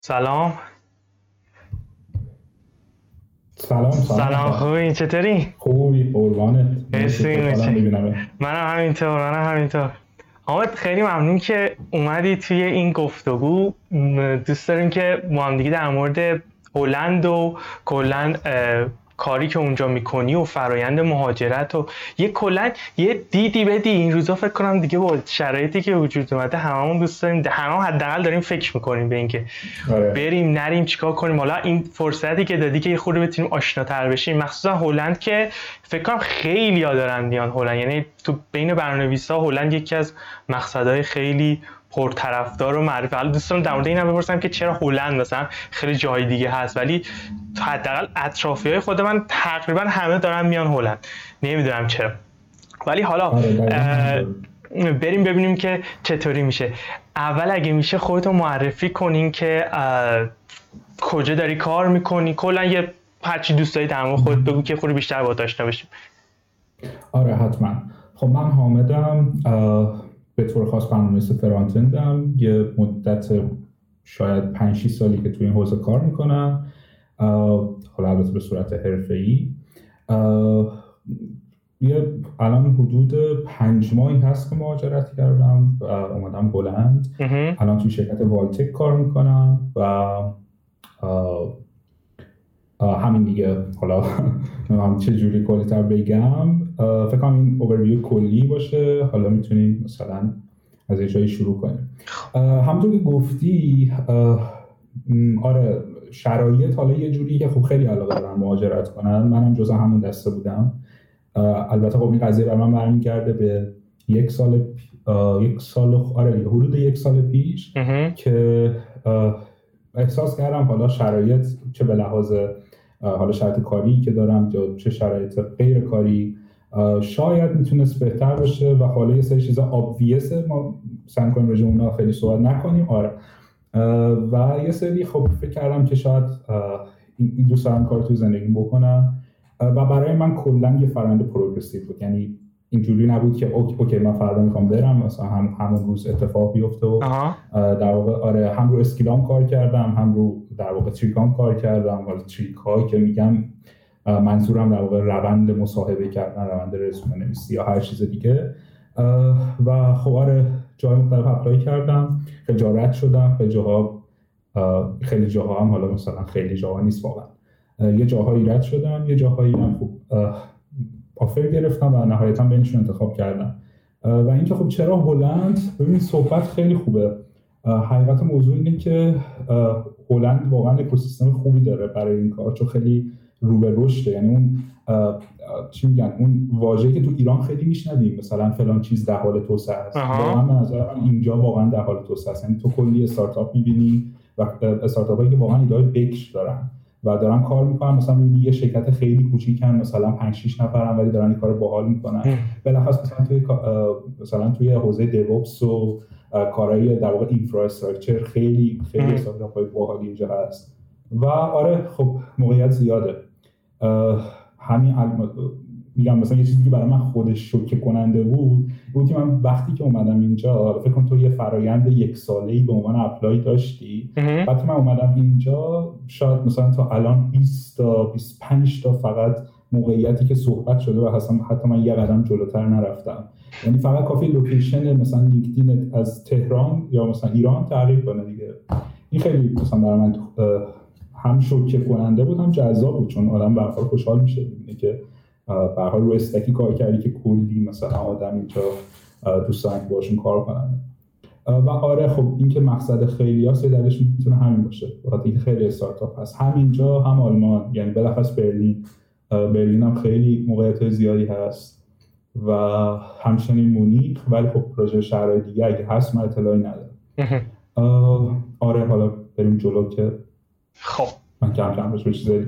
سلام. سلام سلام. خوبی؟ چطوری؟ خوبی قربانت. منم همینطور منم همینطور. حامد خیلی ممنون که اومدی توی این گفتگو. دوست داریم که با هم دیگه در مورد هلند و کلا کاری که اونجا می‌کنی و فرایند مهاجرت و یه کلا یه دیدی بدی. این روزا فکر کنم دیگه با شرایطی که وجود اومده هممون دوست داریم. همه حداقل داریم فکر می‌کنیم به اینکه آره. بریم نریم چیکار کنیم. حالا این فرصتی که دادی که یه خورده بتونیم آشناتر بشیم. مخصوصا هلند که فکر کنم خیلی دارن میان هلند. یعنی تو بین برنامه‌نویسا هلند یکی از مقصدهای خیلی پرطرفدار و معرفی حالا دوست دارم در مورد اینم بپرسم که چرا هلند مثلا خیلی جای دیگه هست ولی حداقل اطرافی های خود من تقریبا همه دارن میان هلند. نمی‌دونم چرا. ولی حالا آره، بریم ببینیم که چطوری میشه. اول اگه میشه خودتو معرفی کنین که کجا داری کار می‌کنی. کلا یه هرچی دوست داری در خودت بگو که خوری بیشتر با داشته باشیم. آره حتما. خب من حامدم. به طور خاص برنامه‌نویس فرانتندم یه مدت شاید 5 6 سالی که توی این حوزه کار می‌کنم. حالا البته به صورت حرفه‌ای. یه الان حدود پنج ماهی هست که مهاجرت کردم و اومدم بلند. الان توی شرکت والتک کار می‌کنم و همین دیگه. حالا چه جوری کلیتر بگم. فکر کنم این اوورویو کلی باشه. حالا می‌تونیم مثلا از یه جایی شروع کنیم. همونطور که گفتی آره شرایط حالا یه جوری که خب خیلی علاقه دارن مهاجرت کنن. منم جزء همون دسته بودم. البته خب این قضیه بر من برمیگرده به یک سال یک سال آره حدود یک سال پیش که احساس کردم حالا شرایط چه به لحاظ حالا شرط کاری که دارم یا چه شرایط غیر کاری شاید می‌تونست بهتر باشه و حالا یه سری چیزا آبویسه ما سعی کنیم راجع اونا خیلی صحبت نکنیم. آره. و یه سری خب فکر کردم که شاید این دوست دارم کار تو زندگی بکنم و برای من کلا یه فرآیند progressive بود. یعنی اینجوری نبود که okay من فردا می‌خوام برم. مثلا هم همون روز اتفاق بیفته و در واقع آره هم رو skill ام کار کردم هم رو در واقع trick ام کار کردم. حالا trick هایی که میگم منظورم در واقع روند مصاحبه کردن روند رزومه نویسی یا هر چیز دیگه. و خب آره جای مختلف apply کردم. خیلی شدم. خیلی جاها خیلی جاها هم حالا مثلا خیلی جاها نیست واقعا. یه جاهایی رد شدم یه جاهایی هم خوب آفر گرفتم و نهایتا بینشون انتخاب کردم. و اینکه خب چرا هلند؟ ببین صحبت خیلی خوبه. حقیقت موضوع اینه که هلند واقعا اکوسیستم خوبی داره برای این کار چون خیلی رو به رشده یعنی اون چی میگن اون واژه‌ای که تو ایران خیلی میشنویم مثلا فلان چیز در حال توسعه است. واقعا من اینجا واقعا در حال توسعه است. یعنی تو کلی استارتاپ می‌بینی و استارتاپایی که واقعا ایده بکر دارن و دارن کار می‌کنن. مثلا می‌بینی یه شرکت خیلی کوچیکن مثلا 5 6 نفرن ولی دارن این کارو باحال می‌کنن. بالاخص مثلا توی مثلا توی حوزه DevOps و کارهای در واقع infrastructure خیلی خیلی استارتاپ های باحالی اینجا هست. و آره خب موقعیت زیاده. همین میگم مثلا یه چیزی که برای من خودش شوکه کننده بود بود که من وقتی که اومدم اینجا فکر کنم تو یه فرایند یک ساله ای به عنوان apply داشتی. وقتی من اومدم اینجا شاید مثلا تا الان 20 تا 25 تا فقط موقعیتی که صحبت شده و حتی, حتی من یه قدم جلوتر نرفتم. یعنی فقط کافی location مثلا LinkedIn از تهران یا مثلا ایران تغییر کنه دیگه. این خیلی مثلا برای من هم شوکه کننده بود هم جذاب بود چون آدم به خوشحال میشه. که به حال رو stack ی کار کردی که کلی مثلا آدم اینجا دوستان باشون کار کنن. و آره خب این که مقصد خیلی ها دلش می‌تونه همین باشه. بخاطر اینکه خیلی استارتاپ هست. همینجا هم آلمان یعنی بلخص برلین. برلین هم خیلی موقعیت زیادی هست. و همچنین مونیخ ولی خب پروژه شهرهای دیگه اگه هست من اطلاعی ندارم. آره حالا بریم جلو که خب. من کم کم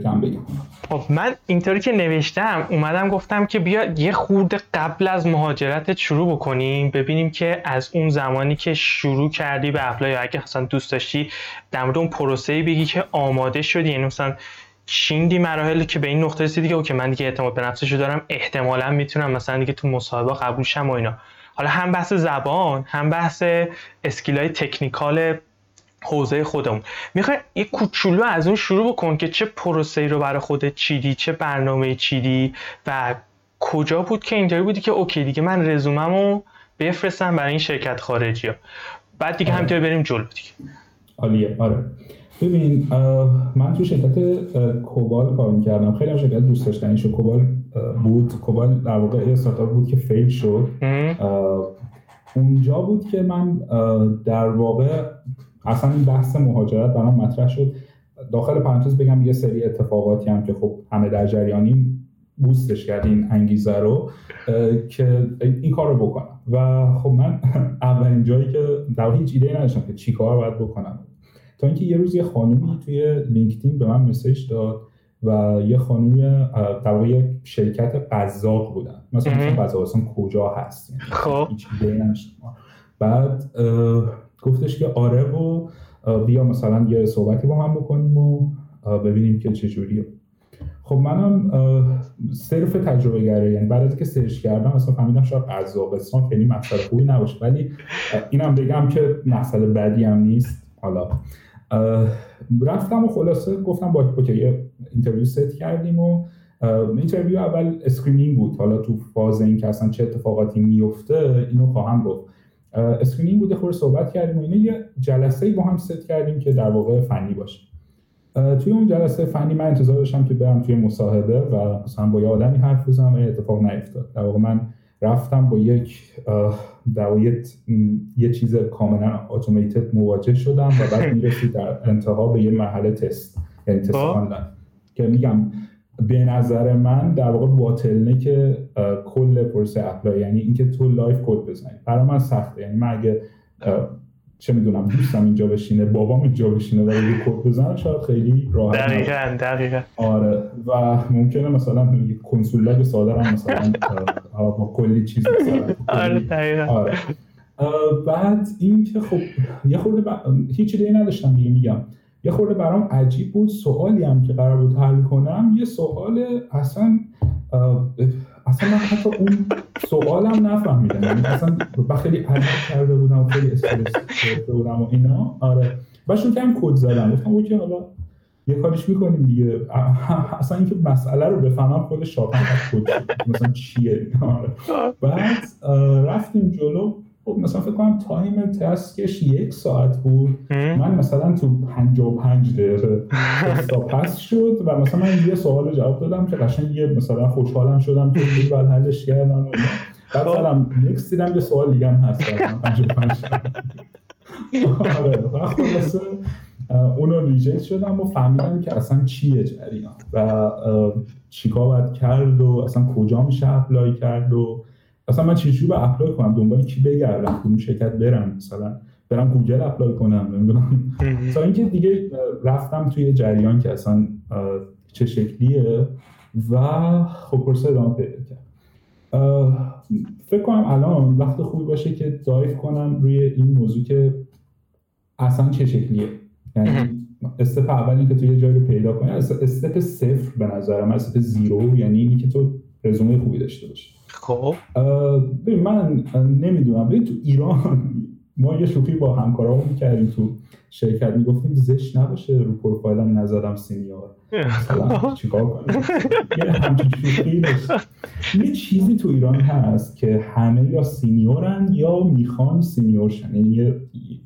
کم بگم. خب من اینطوری که نوشتم اومدم گفتم که بیا یه خورده قبل از مهاجرتت شروع بکنیم ببینیم که از اون زمانی که شروع کردی به اپلای اگه اصلا دوست داشتی در مورد اون پروسه بگی که آماده شدی یعنی مثلا چیدی مراحلی که به این نقطه رسیدی که okay من دیگه اعتماد به نفسشو دارم احتمالا می‌تونم مثلا دیگه تو مصاحبه قبول شم و اینا. حالا هم بحث زبان هم بحث skill ای technical حوزه خودمون. می‌خوای یه کوچولو از اون شروع بکن که چه پروسه رو برای خودت چیدی چه برنامه چیدی و کجا بود که اینطوری بودی که okay دیگه من رزوممو بفرستم برای این شرکت خارجی ها بعد دیگه آره. همینطور بریم جلو دیگه. عالیه. آره. ببین من تو شرکت کوبال کار می‌کردم. خیلی هم شرکت دوست داشتنیشو کوبال بود. کوبال در واقع استارتاپ بود که فیل شد. اونجا بود که من در واقع اصلا این بحث مهاجرت برام مطرح شد. داخل پرانتز بگم یه سری اتفاقاتی هم که خب همه در جریانی بوستش کرد این انگیزه رو که این کار رو بکنم. و خب من اولین جایی که در هیچ ایده نداشتم که چی کار باید بکنم. تا اینکه یه روز یه خانومی توی لینکدین به من مسیج داد و یه خانومی در واقع شرکت قزاق بودن. مثلا قزاق اصلا کجا هست؟ یعنی خب. هیچ ایده بعد گفتش که آره و بیا مثلا یه صحبتی با هم بکنیم و ببینیم که چجوریه خب منم صرف تجربه دیگه یعنی بعد از که سرچ کردم اصلا فهمیدم شاید قزاقستان خیلی مسئله خوبی نباشه. ولی اینم بگم که مسئله بدی هم نیست. حالا رفتم و خلاصه گفتم با okay interview set کردیم و interview اول screening بود. حالا تو فاز این که اصلا چه اتفاقاتی میفته اینو خواهم گفت. screening بوده خب صحبت کردیم و اینه یه جلسه با هم ست کردیم که در واقع فنی باشه. توی اون جلسه فنی من انتظار داشتم که برم توی مصاحبه و مثلا با یه آدمی حرف بزنم و اتفاق نیفتاد. در واقع من رفتم با یک در یه چیز کاملا automated مواجه شدم و بعد می‌رسید در انتها به یه مرحله تست یعنی تست خب. آنلاین. که میگم به نظر من در واقع bottleneck کل پروسه apply یعنی اینکه تو live کد بزنی. برای من سخته. یعنی من اگه چه می‌دونم دوستم اینجا بشینه بابام اینجا بشینه و یه کد بزنه شاید خیلی راحت دقیقاً دقیقاً. آره. و ممکنه مثلا یه کنسول لاگ ساده هم مثلا با کلی چیز مثلا آره دقیقاً. آره. بعد این که خب یه خورده. هیچ ایده نداشتم دیگه میگم. یه خورده برام عجیب بود. سوالی هم که قرار بود حل کنم یه سوال اصلا اصلا من حتی اون سوالم نفهمیدم. یعنی اصلا خیلی عجب کرده بودم خیلی استرس کرده بودم و اینا. آره. و شروع کردم کد زدم. گفتم okay حالا یه کارش می‌کنیم دیگه. اصلا اینکه مسئله رو بفهمم خود شاپن مثلا چیه؟ آره. بعد رفتیم جلو. خب مثلا فکر کنم time task ش یک ساعت بود. من مثلا تو 55 دقیقه pass شد و مثلا من یه سوال جواب دادم که قشنگ یه مثلا خوشحالم شدم که خیلی بعد حلش کردم. بعد زدم next دیدم یه سوال دیگه هم هست. 55 آره و خلاصه اونو reject شدم و فهمیدم که اصلا چیه جریان و چیکار باید کرد و اصلا کجا میشه apply کرد و اصلا من چجوری به apply کنم؟ دنبال کی بگردم؟ کدوم شرکت برم مثلا؟ برم گوگل apply کنم؟ نمی‌دونم. تا اینکه دیگه رفتم توی جریان که اصلا چه شکلیه و خب پرسه ادامه پیدا کرد. فکر کنم الان وقت خوبی باشه که دایف کنم روی این موضوع که اصلا چه شکلیه. یعنی استپ اولی که تو یه جایی رو پیدا کنی استپ صفر به نظرم استپ زیرو یعنی اینی که تو رزومه خوبی داشته باشی خب. من نمی‌دونم. ببین تو ایران ما یه شوخی با همکارامون می‌کردیم تو شرکت. می‌گفتیم زشت نباشه رو پروفایلم نزدم سینیور. مثلا چیکار کنم یه همچین شوخی یه چیزی تو ایران هست که همه یا سینیورن یا می‌خوان senior شن. یعنی یه,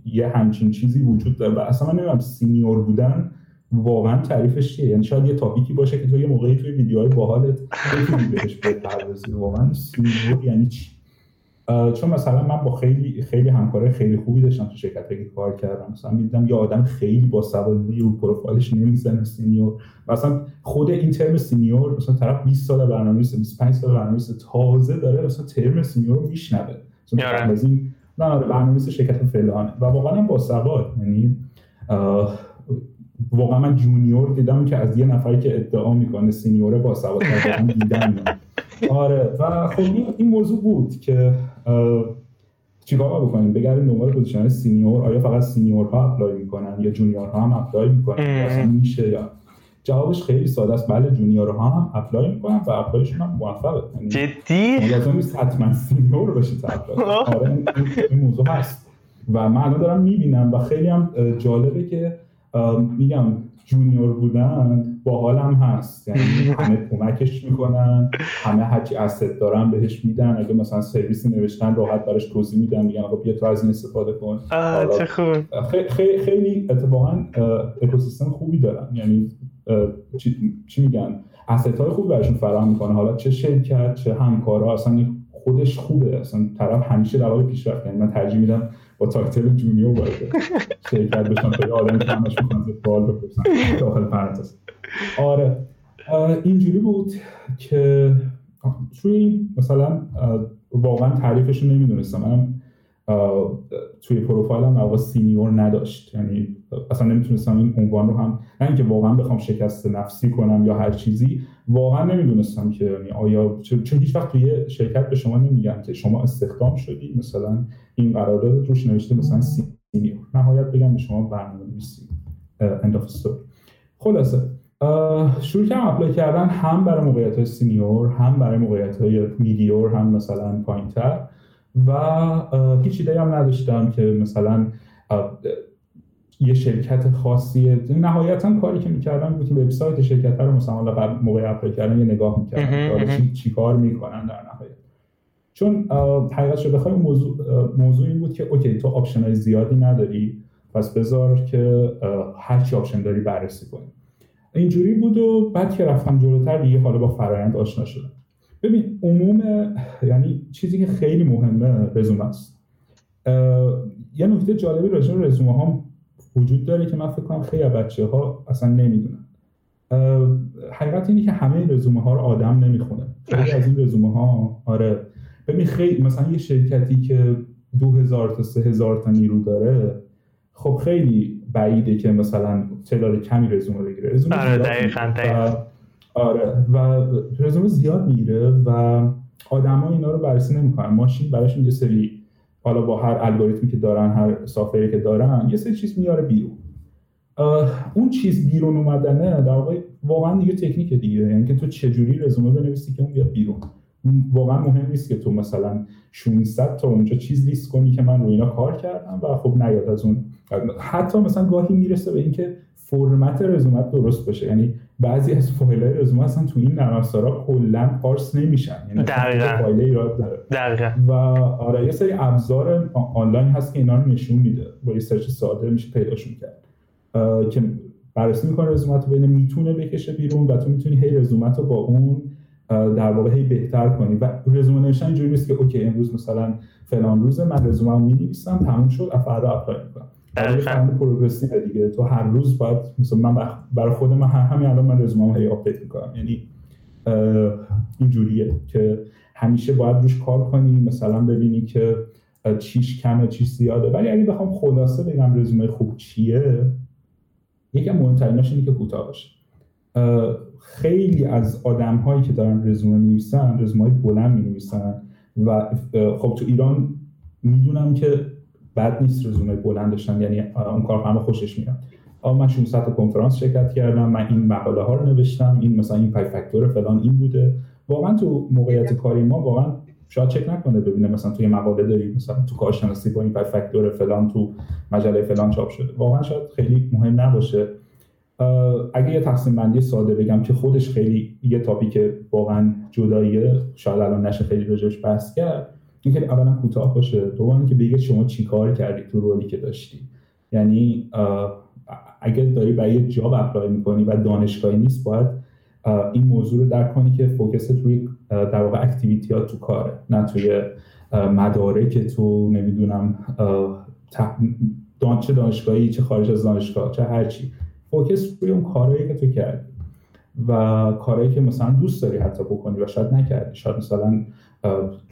یه همچین چیزی وجود داره. و اصلا من نمی‌دونم senior بودن واقعا تعریفش چیه؟ یعنی شاید یه topic ی باشه که تو یه موقعی توی ویدیوهای باحالت بتونی بهش بپردازی واقعا senior یعنی چی؟ چون مثلا من با خیلی خیلی همکارای خیلی خوبی داشتم تو شرکت که کار کردم. مثلا می‌دیدم یه آدم خیلی با سوادی رو پروفایلش نمی‌زنه senior. مثلا خود این term senior مثلا طرف 20 سال برنامه‌نویس 25 سال برنامه‌نویس تازه داره مثلا term senior رو میشنوه. مثلا از این نه آره، برنامه‌نویس شرکت فلانه. و واقعا با سواد. یعنی واقعا من junior دیدم که از یه نفری که ادعا می‌کنه senior ه با سواد دیدم. آره و خب این موضوع بود که چیکار بکنیم؟ بگردیم دنبال position senior. آیا فقط senior ها apply می‌کنن یا junior ها هم apply می‌کنن؟ اصلا میشه یا جوابش خیلی ساده است. بله junior ها هم apply می‌کنن و apply شون هم موفقه. یعنی جدی؟ لازم نیست حتما senior apply آره این موضوع هست. و من الان دارم می‌بینم و خیلی هم جالبه که میگم junior بودن با حالم هست. یعنی همه کمکش می‌کنن همه هرچی asset دارن بهش میدن. اگه مثلا سرویسی نوشتن راحت براش توضیح میدن. میگن آقا بیا تو از این استفاده کن. چه خوب. خیلی خیلی اتفاقا اکوسیستم خوبی دارن. یعنی چی, چی میگن؟ اسست های خوبی براشون فراهم می‌کنه. حالا چه شرکت چه همکارا اصلا خودش خوبه. اصلا طرف همیشه در حال پیشرفت یعنی من ترجیح میدم تاکتل جونیور وارد شرکت بشن تا آدم که همش می‌خوان سوال بپرسن. داخل پرانتز. آره. اینجوری بود که توی مثلا واقعا تعریفش رو نمی‌دونستم. من توی پروفایلم واقعا senior نداشت. یعنی اصلا نمی‌تونستم این عنوان رو هم نه اینکه واقعا بخوام شکسته نفسی کنم یا هر چیزی واقعا نمی‌دونستم که یعنی آیا چون هیچ وقت توی شرکت به شما نمیگن که شما استخدام شدی مثلا این قرارداد روش نوشته مثلا senior. نهایت بگم به شما برنامه نویسی. end of story. خلاصه. شروع کردم apply کردن هم برای موقعیت های senior هم برای موقعیت های mid-level هم مثلا پایینتر. و هیچ ایده هم نداشتم که مثلا یه شرکت خاصی نهایتا کاری که می‌کردم بود که وبسایت شرکت رو مثلا موقع apply کردن یه نگاه می‌کردم. چی, چی کار می‌کنن در نهایت. چون حقیقتش رو بخوای موضوع موضوع این بود که okay تو option های زیادی نداری پس بذار که هر چی option داری بررسی کنی. اینجوری بود و بعد که رفتم جلوتر دیگه حالا با فرایند آشنا شدم. ببین عموم یعنی چیزی که خیلی مهمه رزومه است. یه نکته جالبی راجع به رزومه ها وجود داره که من فکر کنم خیلی بچه ها اصلا نمی‌دونن. حقیقت اینه که همه رزومه ها رو آدم نمی‌خونه. خیلی از این رزومه ها آره. ببین خیلی مثلا یه شرکتی که دو هزار تا سه هزار تا نیرو داره خب خیلی بعیده که مثلا تعداد کمی رزومه بگیره. رزومه آره دقیقاً آره. و رزومه زیاد می‌گیره و آدما اینا رو بررسی نمی‌کنن. ماشین براشون یه سری حالا با هر الگوریتمی که دارن هر سافری که دارن یه سری چیز میاره بیرون. اون چیز بیرون اومدنه در واقع واقعا دیگه تکنیک دیگه. یعنی که تو چجوری رزومه بنویسی که اون بیاد بیرون؟ واقعا مهم نیست که تو مثلا 600 تا اونجا چیز لیست کنی که من رو اینا کار کردم و خب نیاد از اون. حتی مثلا گاهی می‌رسه به اینکه فرمت رزومت درست باشه یعنی بعضی از فایل های رزومه اصلا تو این نرم افزارا کلا parse نمیشن. یعنی دقیقاً. فایل ایراد داره. دقیقاً. و آره یه سری ابزار آنلاین هست که اینا رو نشون میده. با یه سرچ ساده میشه پیداشون کرد. که بررسی می‌کنه رزومت رو بین می‌تونه بکشه بیرون و تو می‌تونی هی رزومت رو با اون در واقع هی بهتر کنی. و رزومه نوشتن اینجوری نیست که okay امروز مثلا فلان روز من رزومه رو می‌نویسم تموم شد فردا apply می‌کنم فرآیند progressive دیگه. تو هر روز باید مثلا من برای خود من همین الان من رزومه هی update می‌کنم. یعنی اینجوریه که همیشه باید روش کار کنی مثلا ببینی که چیش کمه چیش زیاده. ولی اگه بخوام خلاصه بگم رزومه خوب چیه از مهمتریناش اینه که کوتاه باشه. خیلی از آدم هایی که دارن رزومه می‌نویسن رزومه های بلند می‌نویسن و خب تو ایران می‌دونم که بد نیست رزومه بلند داشتن یعنی اون کار همه خوشش میاد. من 600 تا کنفرانس شرکت کردم من این مقاله ها رو نوشتم این مثلا این پای فاکتور فلان این بوده. واقعا تو موقعیت کاری ما واقعا شاید چک نکنه ببینه مثلا توی مقاله داری مثلا تو کارشناسی با این پای فاکتور فلان تو مجله فلان چاپ شده. واقعا شاید خیلی مهم نباشه. اگه یه تقسیم بندی ساده بگم که خودش خیلی یه تاپیک واقعا جداییه شاید الان نشه خیلی راجبش بحث کرد. اینکه اولا کوتاه باشه. دوم اینکه بگه شما چیکار کردی تو role ی که داشتی. یعنی اگر داری برای یه job apply می‌کنی و دانشگاهی نیست باید این موضوع رو درک کنی که focus ت روی در واقع activity ها تو کاره. نه توی مدارک تو نمی‌دونم چه دانشگاهی چه خارج از دانشگاه چه هرچی focus روی اون کارهایی که تو کردی. و کارهایی که مثلا دوست داری حتی بکنی و شاید نکردی. شاید مثلا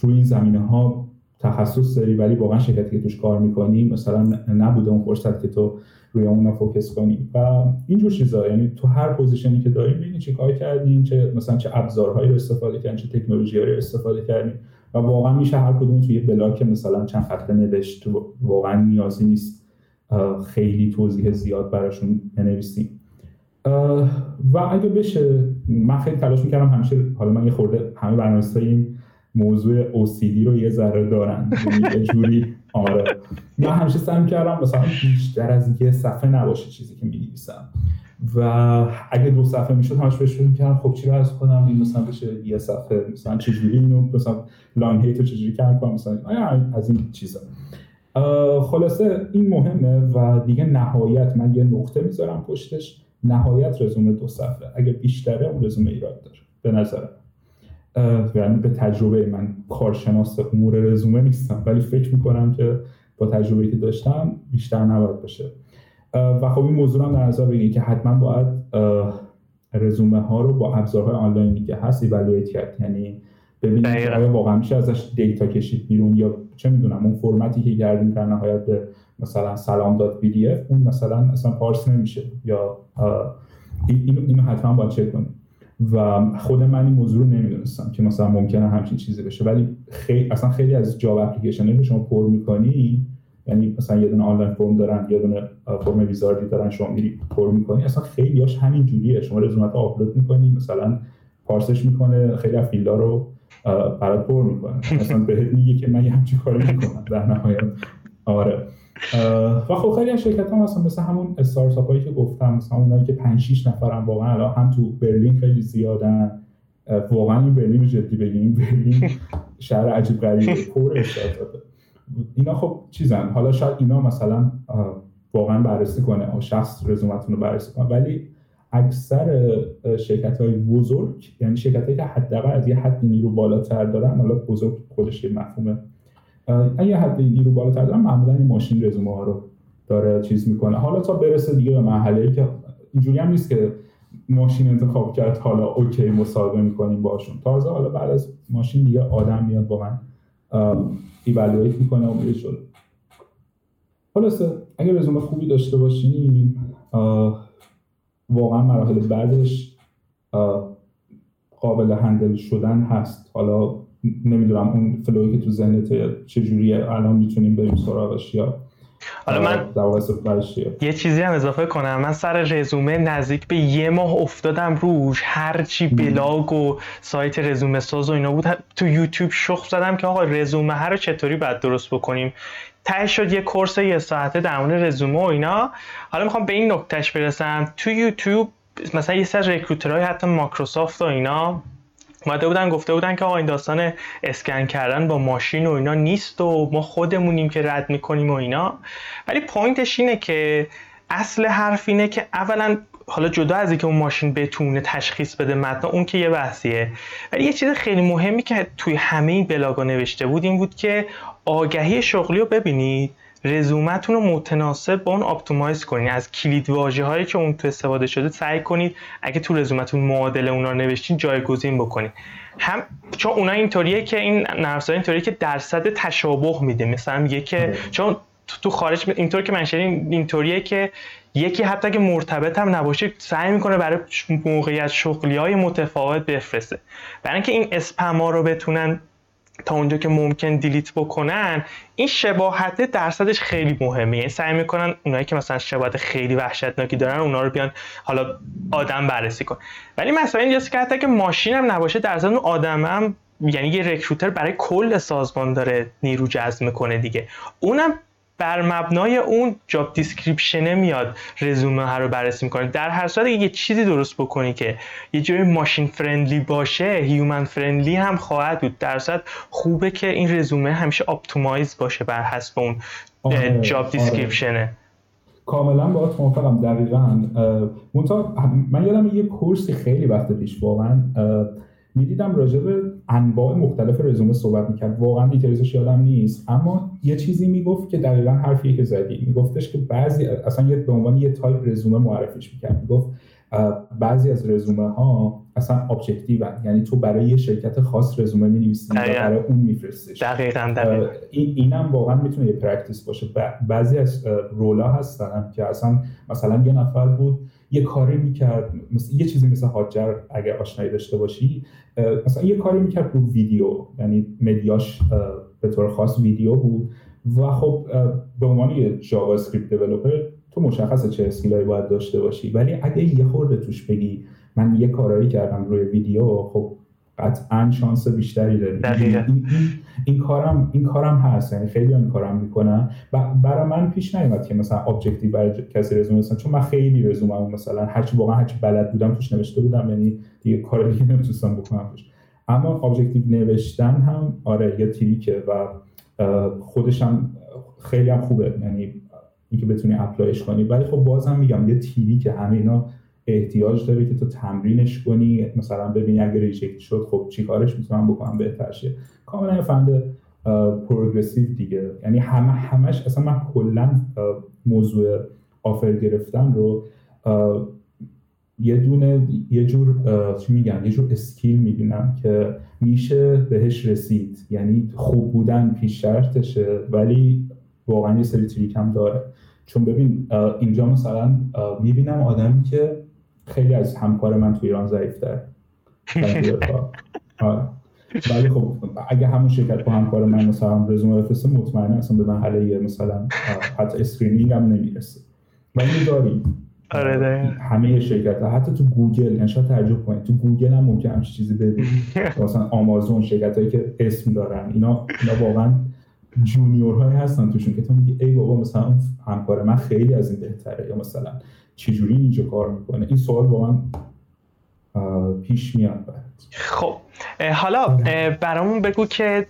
روی این زمینه ها تخصص داری ولی واقعا شرکتی که توش کار می‌کنی مثلا نبوده اون فرصت که تو روی اون focus کنی. و اینجور چیزا یعنی تو هر position ی که داری ببینی چه کار کردی چه مثلا چه ابزارهایی رو استفاده کردی چه تکنولوژی رو استفاده کردی. و واقعا میشه هر کدوم توی block مثلا چند خط نوشت. واقعا نیازی نیست خیلی توضیح زیاد براشون بنویسیم. و اگه بشه من خیلی تلاش می‌کردم همیشه حالا من یه خورده همه برنامه‌های این موضوع OCD رو یه ذره دارن. یعنی یه جوری آره. من همیشه سعی کردم مثلا بیشتر از یه صفحه نباشه چیزی که می‌نویسم. و اگه دو صفحه می‌شد همش بهش فکر می‌کردم خب چی رو کنم؟ این مثلا بشه یه صفحه مثلا چجوری اینو مثلا لانگ هیت رو چجوری کم کنم؟ مثلا از این چیزا. خلاصه این مهمه و دیگه نهایت من یه نقطه می‌ذارم پشتش. نهایت رزومه دو صفحه. اگه بیشتره اون رزومه ایراد داره. به نظرم. یعنی به تجربه من کارشناس امور رزومه نیستم ولی فکر می‌کنم که با تجربه که داشتم بیشتر نباید باشه. و خب این موضوع هم در نظر بگیرید که حتما باید رزومه ها رو با ابزارهای آنلاینی که هست ایوالویت کرد. یعنی ببینید آیا واقعا میشه ازش data کشید بیرون یا چه می‌دونم اون فرمتی که کردیم در نهایت به مثلا سلام داد PDF اون مثلا اصلا parse نمیشه یا اینو, اینو حتما باید چک کنیم. و خود من این موضوع رو نمی‌دونستم که مثلا ممکنه همچین چیزی بشه. ولی خیلی اصلا خیلی از job application که شما پر می‌کنی یعنی مثلا یه دونه online form دارن یه دونه form wizard ی دارن شما میری پر می‌کنی اصلا خیلیاش همین جوریه. شما رزومت آپلود می‌کنی مثلا پارسش می‌کنه خیلی از فیلدا رو برات پر می‌کنه. مثلا بهت میگه که من یه همچین کاری می‌کنم در نهایت. آره. و خب خیلی از شرکت ها مثلا مثل همون استارتاپ هایی که گفتم مثلا اونایی که 5 6 نفرم واقعا الان هم تو برلین خیلی زیادن. واقعا این برلین رو جدی بگیم برلین شهر عجیب غریبه پر استارتاپه. اینا خب چیزن. حالا شاید اینا مثلا واقعا بررسی کنه شخص رزومتون رو بررسی کنه. ولی اکثر شرکت های بزرگ یعنی شرکت هایی که حداقل از یه حد نیرو بالاتر دارن حالا بزرگ خودش یه مفهومه اگه حد نیرو بالاتر دارن معمولا این ماشین رزومه ها رو داره چیز می‌کنه. حالا تا برسه دیگه به مرحله ای که اینجوری هم نیست که ماشین انتخاب کرد حالا okay مصاحبه می‌کنیم باشون تازه حالا بعد از ماشین دیگه آدم میاد با من evaluate می‌کنه و میره جلو. خلاصه اگه رزومه خوبی داشته باشیم واقعا مراحل بعدش قابل هندل شدن هست. حالا نمی‌دونم اون فلوی که تو ذهنت چجوریه الان می‌تونیم بریم سراغش یا حالا من یه چیزی هم اضافه کنم. من سر رزومه نزدیک به یه ماه افتادم روش. هرچی بلاگ و سایت رزومه ساز و اینا بود تو یوتیوب شخص زدم که آقا رزومه هر رو چطوری باید درست بکنیم. ته شد یه کورس یه ساعته در مورد رزومه و اینا. حالا می‌خوام به این نکتهش برسم. تو یوتیوب مثلا یه سر رکروترهای حتی ماکروسافت و اینا اومده بودن گفته بودن که آقا این داستان اسکن کردن با ماشین و اینا نیست و ما خودمونیم که رد می‌کنیم و اینا. ولی پوینتش اینه که اصل حرف اینه که اولا حالا جدا از اینکه اون ماشین بتونه تشخیص بده متن اون که یه بحثیه. ولی یه چیز خیلی مهمی که توی همه این بلاگا نوشته بود این بود که آگهی شغلی رو ببینید. رزومتون رو متناسب با اون آپتیمایز کنید از کلید واژه هایی که اون تو استفاده شده سعی کنید اگه تو رزومتون معادل اونا رو نوشتین جایگزین بکنید هم چون اونا اینطوریه که این نرم اینطوریه که درصد تشابه میده. مثلا میگه که چون تو خارج اینطور که من اینطوریه که یکی حتی که مرتبط هم نباشه سعی می‌کنه برای موقعیت شغلی های متفاوت بفرسته. برای اینکه این اسپما رو بتونن تا اونجا که ممکن delete بکنن این شباهت درصدش خیلی مهمه. یعنی سعی می‌کنن اونایی که مثلا شباهت خیلی وحشتناکی دارن اونا رو بیان حالا آدم بررسی کن ولی مثلا اینجاست که حتی که ماشین هم نباشه درصد اون آدم هم یعنی یه recruiter برای کل سازمان داره نیرو جذب می‌کنه دیگه. اونم بر مبنای اون job description ه میاد رزومه ها رو بررسی می‌کنه. در هر صورت یه چیزی درست بکنی که یه جوری machine friendly باشه human friendly هم خواهد بود. در صورت خوبه که این رزومه همیشه optimize باشه بر حسب اون job description ه آره. کاملا باهات موافقم دقیقا. من یادم یه course ی خیلی وقت پیش واقعا می‌دیدم راجع به انواع مختلف رزومه صحبت می‌کرد. واقعا details ش یادم نیست اما یه چیزی می‌گفت که دقیقا حرفی که زدی. میگفتش که بعضی اصلا یه به عنوان یه تایپ رزومه معرفیش می‌کرد. می‌گفت بعضی از رزومه ها اصلا objective یعنی تو برای یه شرکت خاص رزومه می و برای اون میفرستش. دقیقاً دقیقاً. این اینم واقعا می‌تونه یه practice باشه. بعضی از role ا هستن که اصلا مثلا یه نفر بود یه کاری می‌کرد مثل یه چیزی مثل Hotjar اگه آشنایی داشته باشی مثلا یه کاری می‌کرد رو ویدیو یعنی media ش به طور خاص ویدیو بود و خب به عنوان یه JavaScript developer تو مشخصه چه skill ایی باید داشته باشی. ولی اگه یه خورده توش بگی من یه کارایی کردم روی ویدیو خب قطعا شانس بیشتری داری. این, این, کارم این کارم هست. یعنی خیلی این کارم می‌کنم. برای من پیش نیومد که مثلا objective برای کسی رزومه مثلا چون من خیلی رزومه مثلا هرچی واقعا هرچی بلد بودم توش نوشته بودم. یعنی دیگه کار دیگه نمی‌تونستم بکنم توش. اما objective نوشتن هم آره یه trick ه و خودش هم خیلی هم خوبه. یعنی اینکه بتونی apply ش کنی. ولی خب بازم میگم یه trick یه که همه اینا احتیاج داره که تو تمرینش کنی. مثلا ببینی اگه reject شد خب چیکارش می‌تونم بکنم؟ بهتر شه. کاملا روند progressive دیگه. یعنی همه همش اصلا من کلا موضوع offer گرفتن رو یه دونه یه جور چی میگن؟ یه جور skill می‌بینم که میشه بهش رسید. یعنی خوب بودن پیش شرطشه ولی واقعا یه سری trick هم داره. چون ببین اینجا مثلا می‌بینم آدمی که خیلی از همکار من تو ایران ضعیفتره. آره. ولی خب اگه همون شرکت با همکار من مثلا رزومه بفرسته مطمئنه اصلا به مرحله مثلا حتی screening هم نمی‌رسه. ولی داریم. آره همه شرکت ها حتی تو گوگل یعنی شاید تعجب کنید تو گوگل هم ممکنه همچین چیزی ببینید مثلا آمازون شرکت هایی که اسم دارن اینا اینا واقعا جونیور های هستن توشون که تو میگی ای بابا مثلا همکار من خیلی از این بهتره. یا مثلا چجوری اینجا کار می‌کنه؟ این سوال با من پیش میاد خب حالا برامون بگو که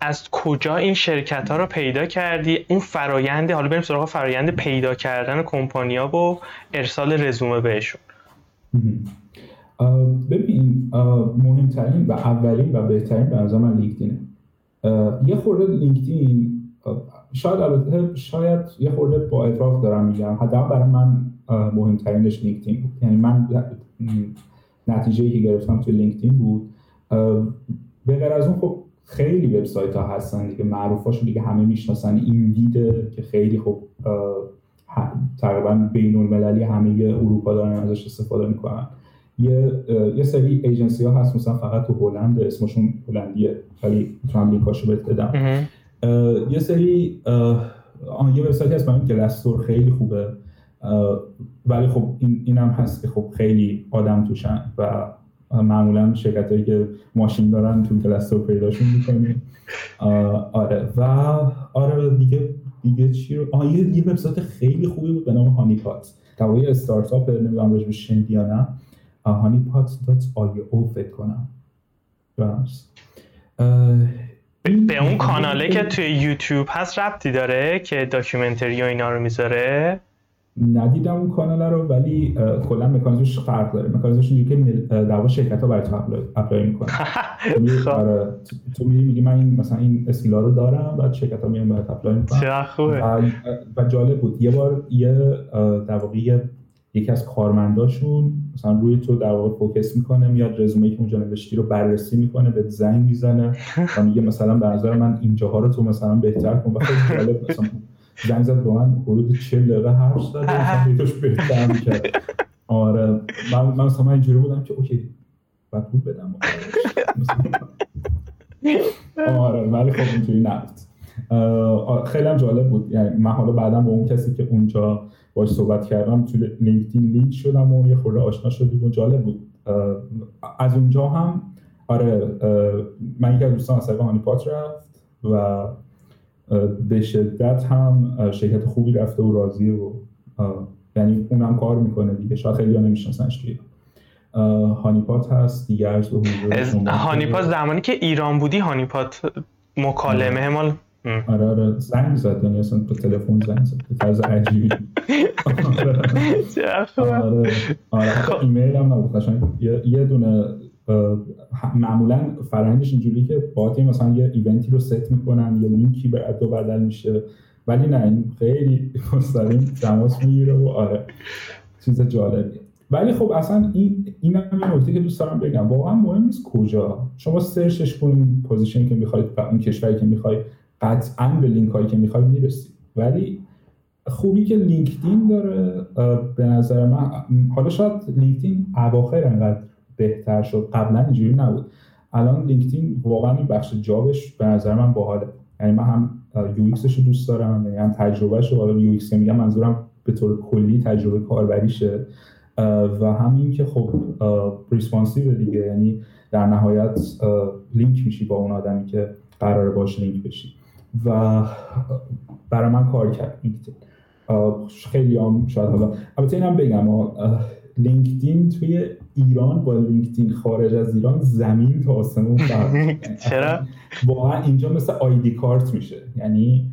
از کجا این شرکت ها رو پیدا کردی؟ اون فرایند حالا بریم سراغ فرایند پیدا کردن کمپانیا و ارسال رزومه بهشون. ببین مهمترین و اولین و بهترین به نظر من لینکدینه. یه خورده لینکدین شاید البته شاید یه خورده با اطراف دارم میگم. حداقل برای من مهمترینش لینکدین بود. یعنی من نتیجه که گرفتم توی لینکدین بود. به غیر از اون خب خیلی وبسایت ها هستن دیگه. معروفاشو دیگه همه می‌شناسن. این دیده که خیلی خب تقریبا بین المللی همه اروپا دارن ازش استفاده می‌کنن. یه یه سری ایجنسی ها هست. مثلا فقط تو هلند اسمشون هلندیه. ولی می‌تونم لینکاشو بهت بدم. یه سری یه وبسایت هست. من گلستور خیلی خوبه. ولی خب این اینم هست که خب خیلی آدم توشن و معمولا شرکت هایی که ماشین دارن تو کلستر پیداشون می‌کنیم آره. و آره دیگه دیگه چی رو آه یه, وبسایت خیلی خوبی بود به نام هانی پات دوای استارتاپ نمی‌دونم راجب شنیدی یا نه. Honeypot dot io فکر کنم. به اون کاناله که توی یوتیوب هست ربطی داره که documentary و اینا رو می‌ذاره؟ ندیدم اون کانال رو ولی کلا مکانیزمش فرق داره. مکانیزمش اینجوری که در شرکت ها برای تو apply می‌کنه خب. آره، تو میری میگی من این مثلا این skill ا رو دارم بعد شرکت ها میان برات apply می‌کنن. خوبه. و جالب بود. یه بار یه در واقع یکی از کارمنداشون مثلا روی تو در واقع فوکس می‌کنه میاد رزومه که اونجا نوشتی رو بررسی می‌کنه به زنگ می‌زنه و میگه مثلا به نظر من اینجاها رو تو مثلا بهتر کن. و خیلی جالب مثلا زنگ زد به من حدود 40 دقیقه حرف زد و توش بهتر می‌کرد. آره. من من مثلا اینجوری بودم که اوکی بعد پول بدم آره ولی خب اینجوری نبود. خیلی هم جالب بود. یعنی من حالا بعدا با اون کسی که اونجا باش صحبت کردم تو لینکدین لینک شدم و یه خورده آشنا شدیم و جالب بود. از اونجا هم آره من یکی از دوستان از هانی پات رفت و به شدت هم شرکت خوبی رفته و راضیه و یعنی اونم کار می‌کنه دیگه. شاید خیلی ها نمیشناسنش توی هانیپات هست دیگه از هانیپات زمانی که ایران بودی هانیپات مکالمه همال آره آره. زنگ زد یعنی اصلا تو تلفن زنگ زد. به طرز عجیبی. آره. آره, آره. ایمیل هم نبود. یه دونه معمولا فرهنگش اینجوری که باید مثلا یه event ی رو ست می‌کنن یه لینکی رد و بدل میشه. ولی نه این خیلی مستقیم تماس می‌گیره و آره چیز جالبیه. ولی خب اصلا این این هم یه نکته که دوست دارم بگم. واقعا مهم نیست کجا. شما search ش کنید position که می‌خواید و اون کشوری که می‌خواید قطعا به لینک هایی که می‌خواید می‌رسید ولی خوبی که لینکدین داره به نظر من حالا شاید لینکدین اواخر انقدر بهتر شد. قبلا اینجوری نبود. الان لینکدین واقعا این بخش job ش به نظر من باحاله. یعنی من هم UI رو دوست دارم یعنی هم تجربهش رو حالا UX میگم منظورم به طور کلی تجربه کاربریشه. و همین که خب responsive دیگه. یعنی در نهایت لینک میشی با اون آدمی که قرار باش لینک بشی. و برای من کار کرد خیلی هم شاید حالا البته اینم بگم لینکدین توی ایران با لینکدین خارج از ایران زمین تا آسمون فرق چرا؟ واقعا اینجا مثل آیدی کارت میشه. یعنی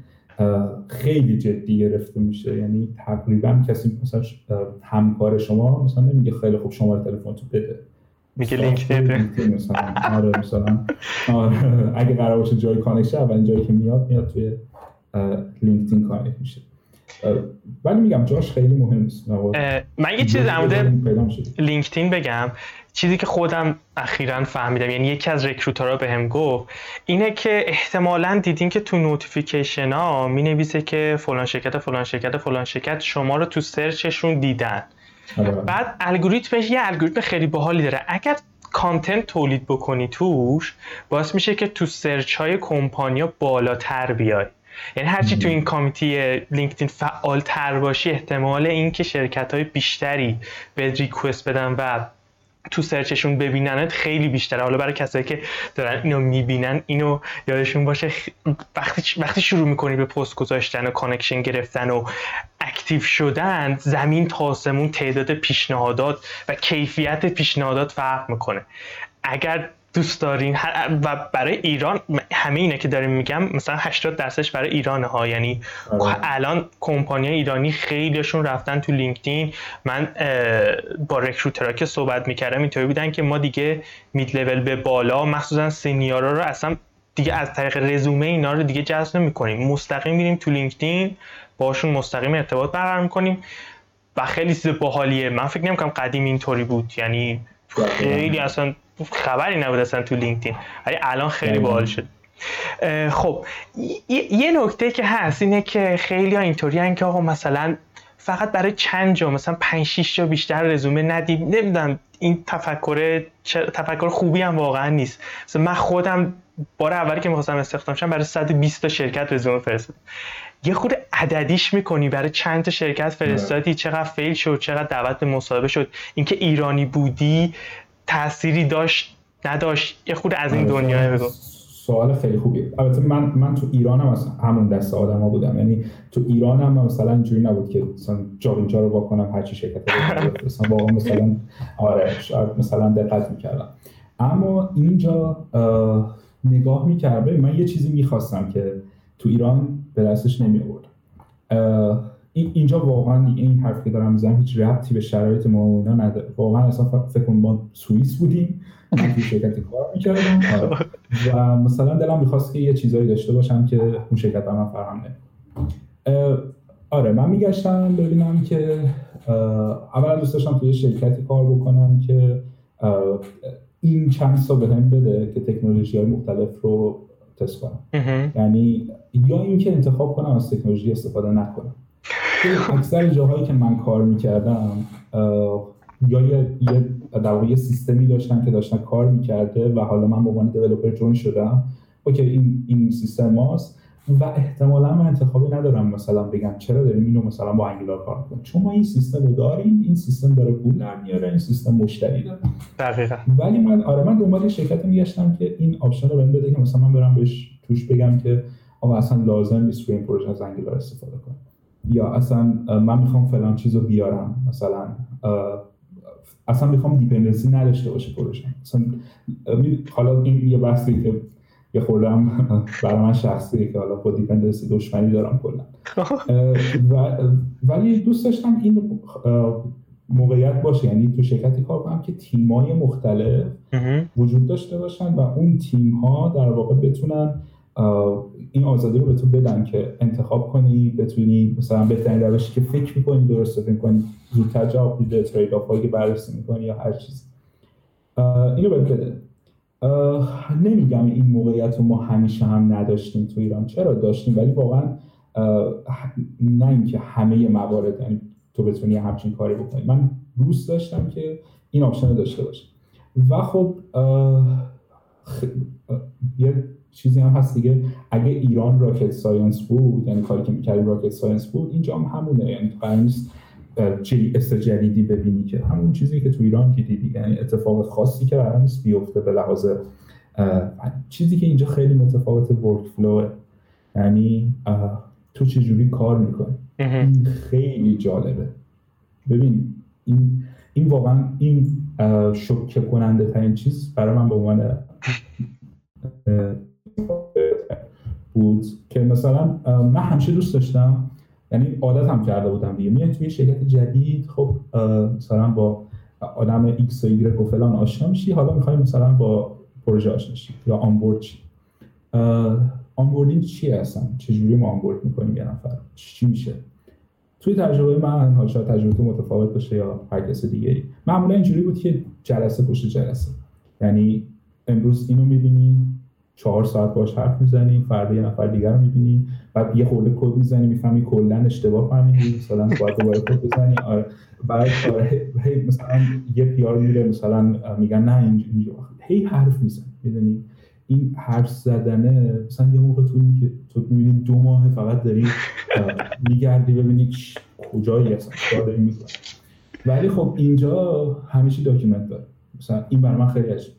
خیلی جدی گرفته میشه. یعنی تقریبا کسی مثلا همکار شما مثلا نمیگه خیلی خوب شماره تلفن تو بده. میگه لینک بده. مثلا. آره مثلا. آره. اگه قرار باشه جای connection اولین جایی که میاد میاد توی لینکدین connect میشه. ولی میگم job ش خیلی مهم است من یه چیز در مورد لینکدین بگم. چیزی که خودم اخیرا فهمیدم یعنی یکی از recruiter ها بهم گفت اینه که احتمالا دیدین که تو notification ها می نویسه که فلان شرکت فلان شرکت فلان شرکت شما رو تو search شون دیدن. آره. بعد الگوریتمش یه الگوریتم خیلی باحالی داره. اگر content تولید بکنی توش باعث میشه که تو search های کمپانیا بالاتر بیای. یعنی هرچی تو این community لینکدین فعال تر باشی احتمال اینکه شرکت های بیشتری بهت request بدن و تو search شون ببیننت خیلی بیشتره. حالا برای کسایی که دارن اینو می‌بینن اینو یادشون باشه وقتی وقتی شروع می‌کنی به پست گذاشتن و connection گرفتن و active شدن زمین تا تعداد پیشنهادات و کیفیت پیشنهادات فرق می‌کنه. اگر دوست دارین. و برای ایران هم اینه که داریم میگم مثلا 80 درصدش برای ایران ها. یعنی آره. الان کمپانی ایرانی خیلیشون رفتن تو لینکدین. من با recruiter ها که صحبت می‌کردم اینطوری بودن که ما دیگه mid level به بالا مخصوصا senior ا رو اصلا دیگه از طریق رزومه اینا رو دیگه جذب نمی‌کنیم. مستقیم میریم تو لینکدین باشون مستقیم ارتباط برقرار می‌کنیم. و خیلی چیز باحالیه. من فکر نمی‌کنم قدیم اینطوری بود. یعنی خیلی اصلا خبری نبود اصلا تو لینکدین. ولی الان خیلی باحال شد. خب یه نکته که هست اینه که خیلی ها اینطوری که آقا مثلا فقط برای چند جا مثلا 5 6 جا بیشتر رزومه ندیم نمی‌دونم این تفکر تفکر خوبی هم واقعا نیست. مثلا من خودم بار اولی که می‌خواستم استخدام شم برای 120 تا شرکت رزومه فرستادم. یه خود عددیش می‌کنی برای چند تا شرکت فرستادی؟ چقدر فیل شد؟ چقدر دعوت به مصاحبه شد؟ اینکه ایرانی بودی؟ تأثیری داشت نداشت. یه خود از این آره، دنیا بگو. سوال خیلی خوبی البته من من تو ایرانم از همون دست آدما بودم. یعنی تو ایرانم مثلا اینجوری نبود که مثلا جا اینجا رو واکنم هر چی شرکت مثلا واقعا مثلا آره شاید مثلا دقت می‌کردم. اما اینجا نگاه می‌کردم. من یه چیزی می‌خواستم که تو ایران به دستش نمی اینجا واقعا این حرفی که دارم می‌زنم هیچ ربطی به شرایط ما اونا نداره. واقعا اصلا فکر کنم ما سوئیس بودیم توی شرکتی کار می‌کردم. آره. و مثلا دلم می‌خواست که یه چیزایی داشته باشم که اون شرکت من فراهم آره من میگشتم ببینم که اولا دوست داشتم توی شرکتی کار بکنم که این چند سال بهم بده که تکنولوژی های مختلف رو تست کنم. یعنی یا اینکه انتخاب کنم از تکنولوژی استفاده نکنم. اکثر جاهایی که من کار می‌کردم یا یه, در واقع یه سیستمی داشتن که داشتن کار می‌کرده و حالا من به عنوان دیولپر جوین شدم. اوکی این این سیستم ماست و احتمالا من انتخابی ندارم مثلا بگم چرا داریم اینو مثلا با انگولار کار کنیم چون ما این سیستم رو داریم این سیستم داره پول در میاره این سیستم مشتری داره. دقیقا. ولی من آره من دنبال شرکت میگشتم که این option رو بهم بده که مثلا من برم بهش توش بگم که آقا اصلا لازم نیست این پروژه از Angular استفاده کنم. یا اصلا من می‌خوام فلان چیز رو بیارم مثلا اصلا می‌خوام dependency نداشته باشه پروژه مثلا حالا این یه بحثی که یه خوردم برای من شخصیه که حالا با dependency دشمنی دارم کلا. ولی دوست داشتم این موقعیت باشه. یعنی تو شرکتی کار کنم که تیمای مختلف وجود داشته باشن و اون تیم ها در واقع بتونن این آزادی رو به تو بدن که انتخاب کنی بتونی مثلا بهترین روشی که فکر می‌کنی درست فکر کنی زودتر جواب میده ترید آف که بررسی می‌کنی یا هر چیز اینو بهت بده. نمیگم این موقعیت رو ما همیشه هم نداشتیم تو ایران. چرا داشتیم؟ ولی واقعا نه اینکه همه موارد یعنی تو بتونی همچین کاری بکنی. من دوست داشتم که این option رو داشته باشه و خب یه چیزی هم هست دیگه. اگه ایران rocket science بود یعنی کاری که می‌کردیم rocket science بود اینجا هم همونه. یعنی قرار نیست جدیدی ببینی که همون چیزی که تو ایران که دیدی. یعنی اتفاق خاصی که قرار نیست بیفته به لحاظ چیزی که اینجا خیلی متفاوت workflow یعنی تو چجوری کار می‌کنی؟ این خیلی جالبه. ببین این این واقعا این شوکه کننده ترین چیز برای من به عنوان بود که مثلا من همیشه دوست داشتم یعنی عادت هم کرده بودم دیگه. میاد توی شرکت جدید خب مثلا با آدم ایکس و ایگرگ و فلان آشنا میشی حالا می‌خوای مثلا با پروژه آشنا شی یا onboard چی؟ onboarding چی هستن؟ چجوری ما onboard می‌کنیم یه نفر؟ چی میشه؟ توی تجربه من حالا شاید تجربه تو متفاوت باشه یا هر کس دیگه ای معمولا اینجوری بود که جلسه پشت جلسه. یعنی امروز اینو می‌بینی چهار ساعت باش حرف می‌زنی فردا یه نفر دیگر رو می‌بینی بعد یه خورده کد می‌زنی می‌فهمی کلا اشتباه فهمیدی مثلا باید دوباره کد بزنی. آره. بعد آره مثلا یه پیار میره مثلا میگن نه اینجا هی حرف میزن می‌دونی؟ این حرف زدنه مثلا یه موقع تو که تو می‌بینی دو ماه فقط داری میگردی ببینی کجایی هستن کار داری ولی خب اینجا همیشه داکیومنت داره. مثلا این برای من خیلی عجیب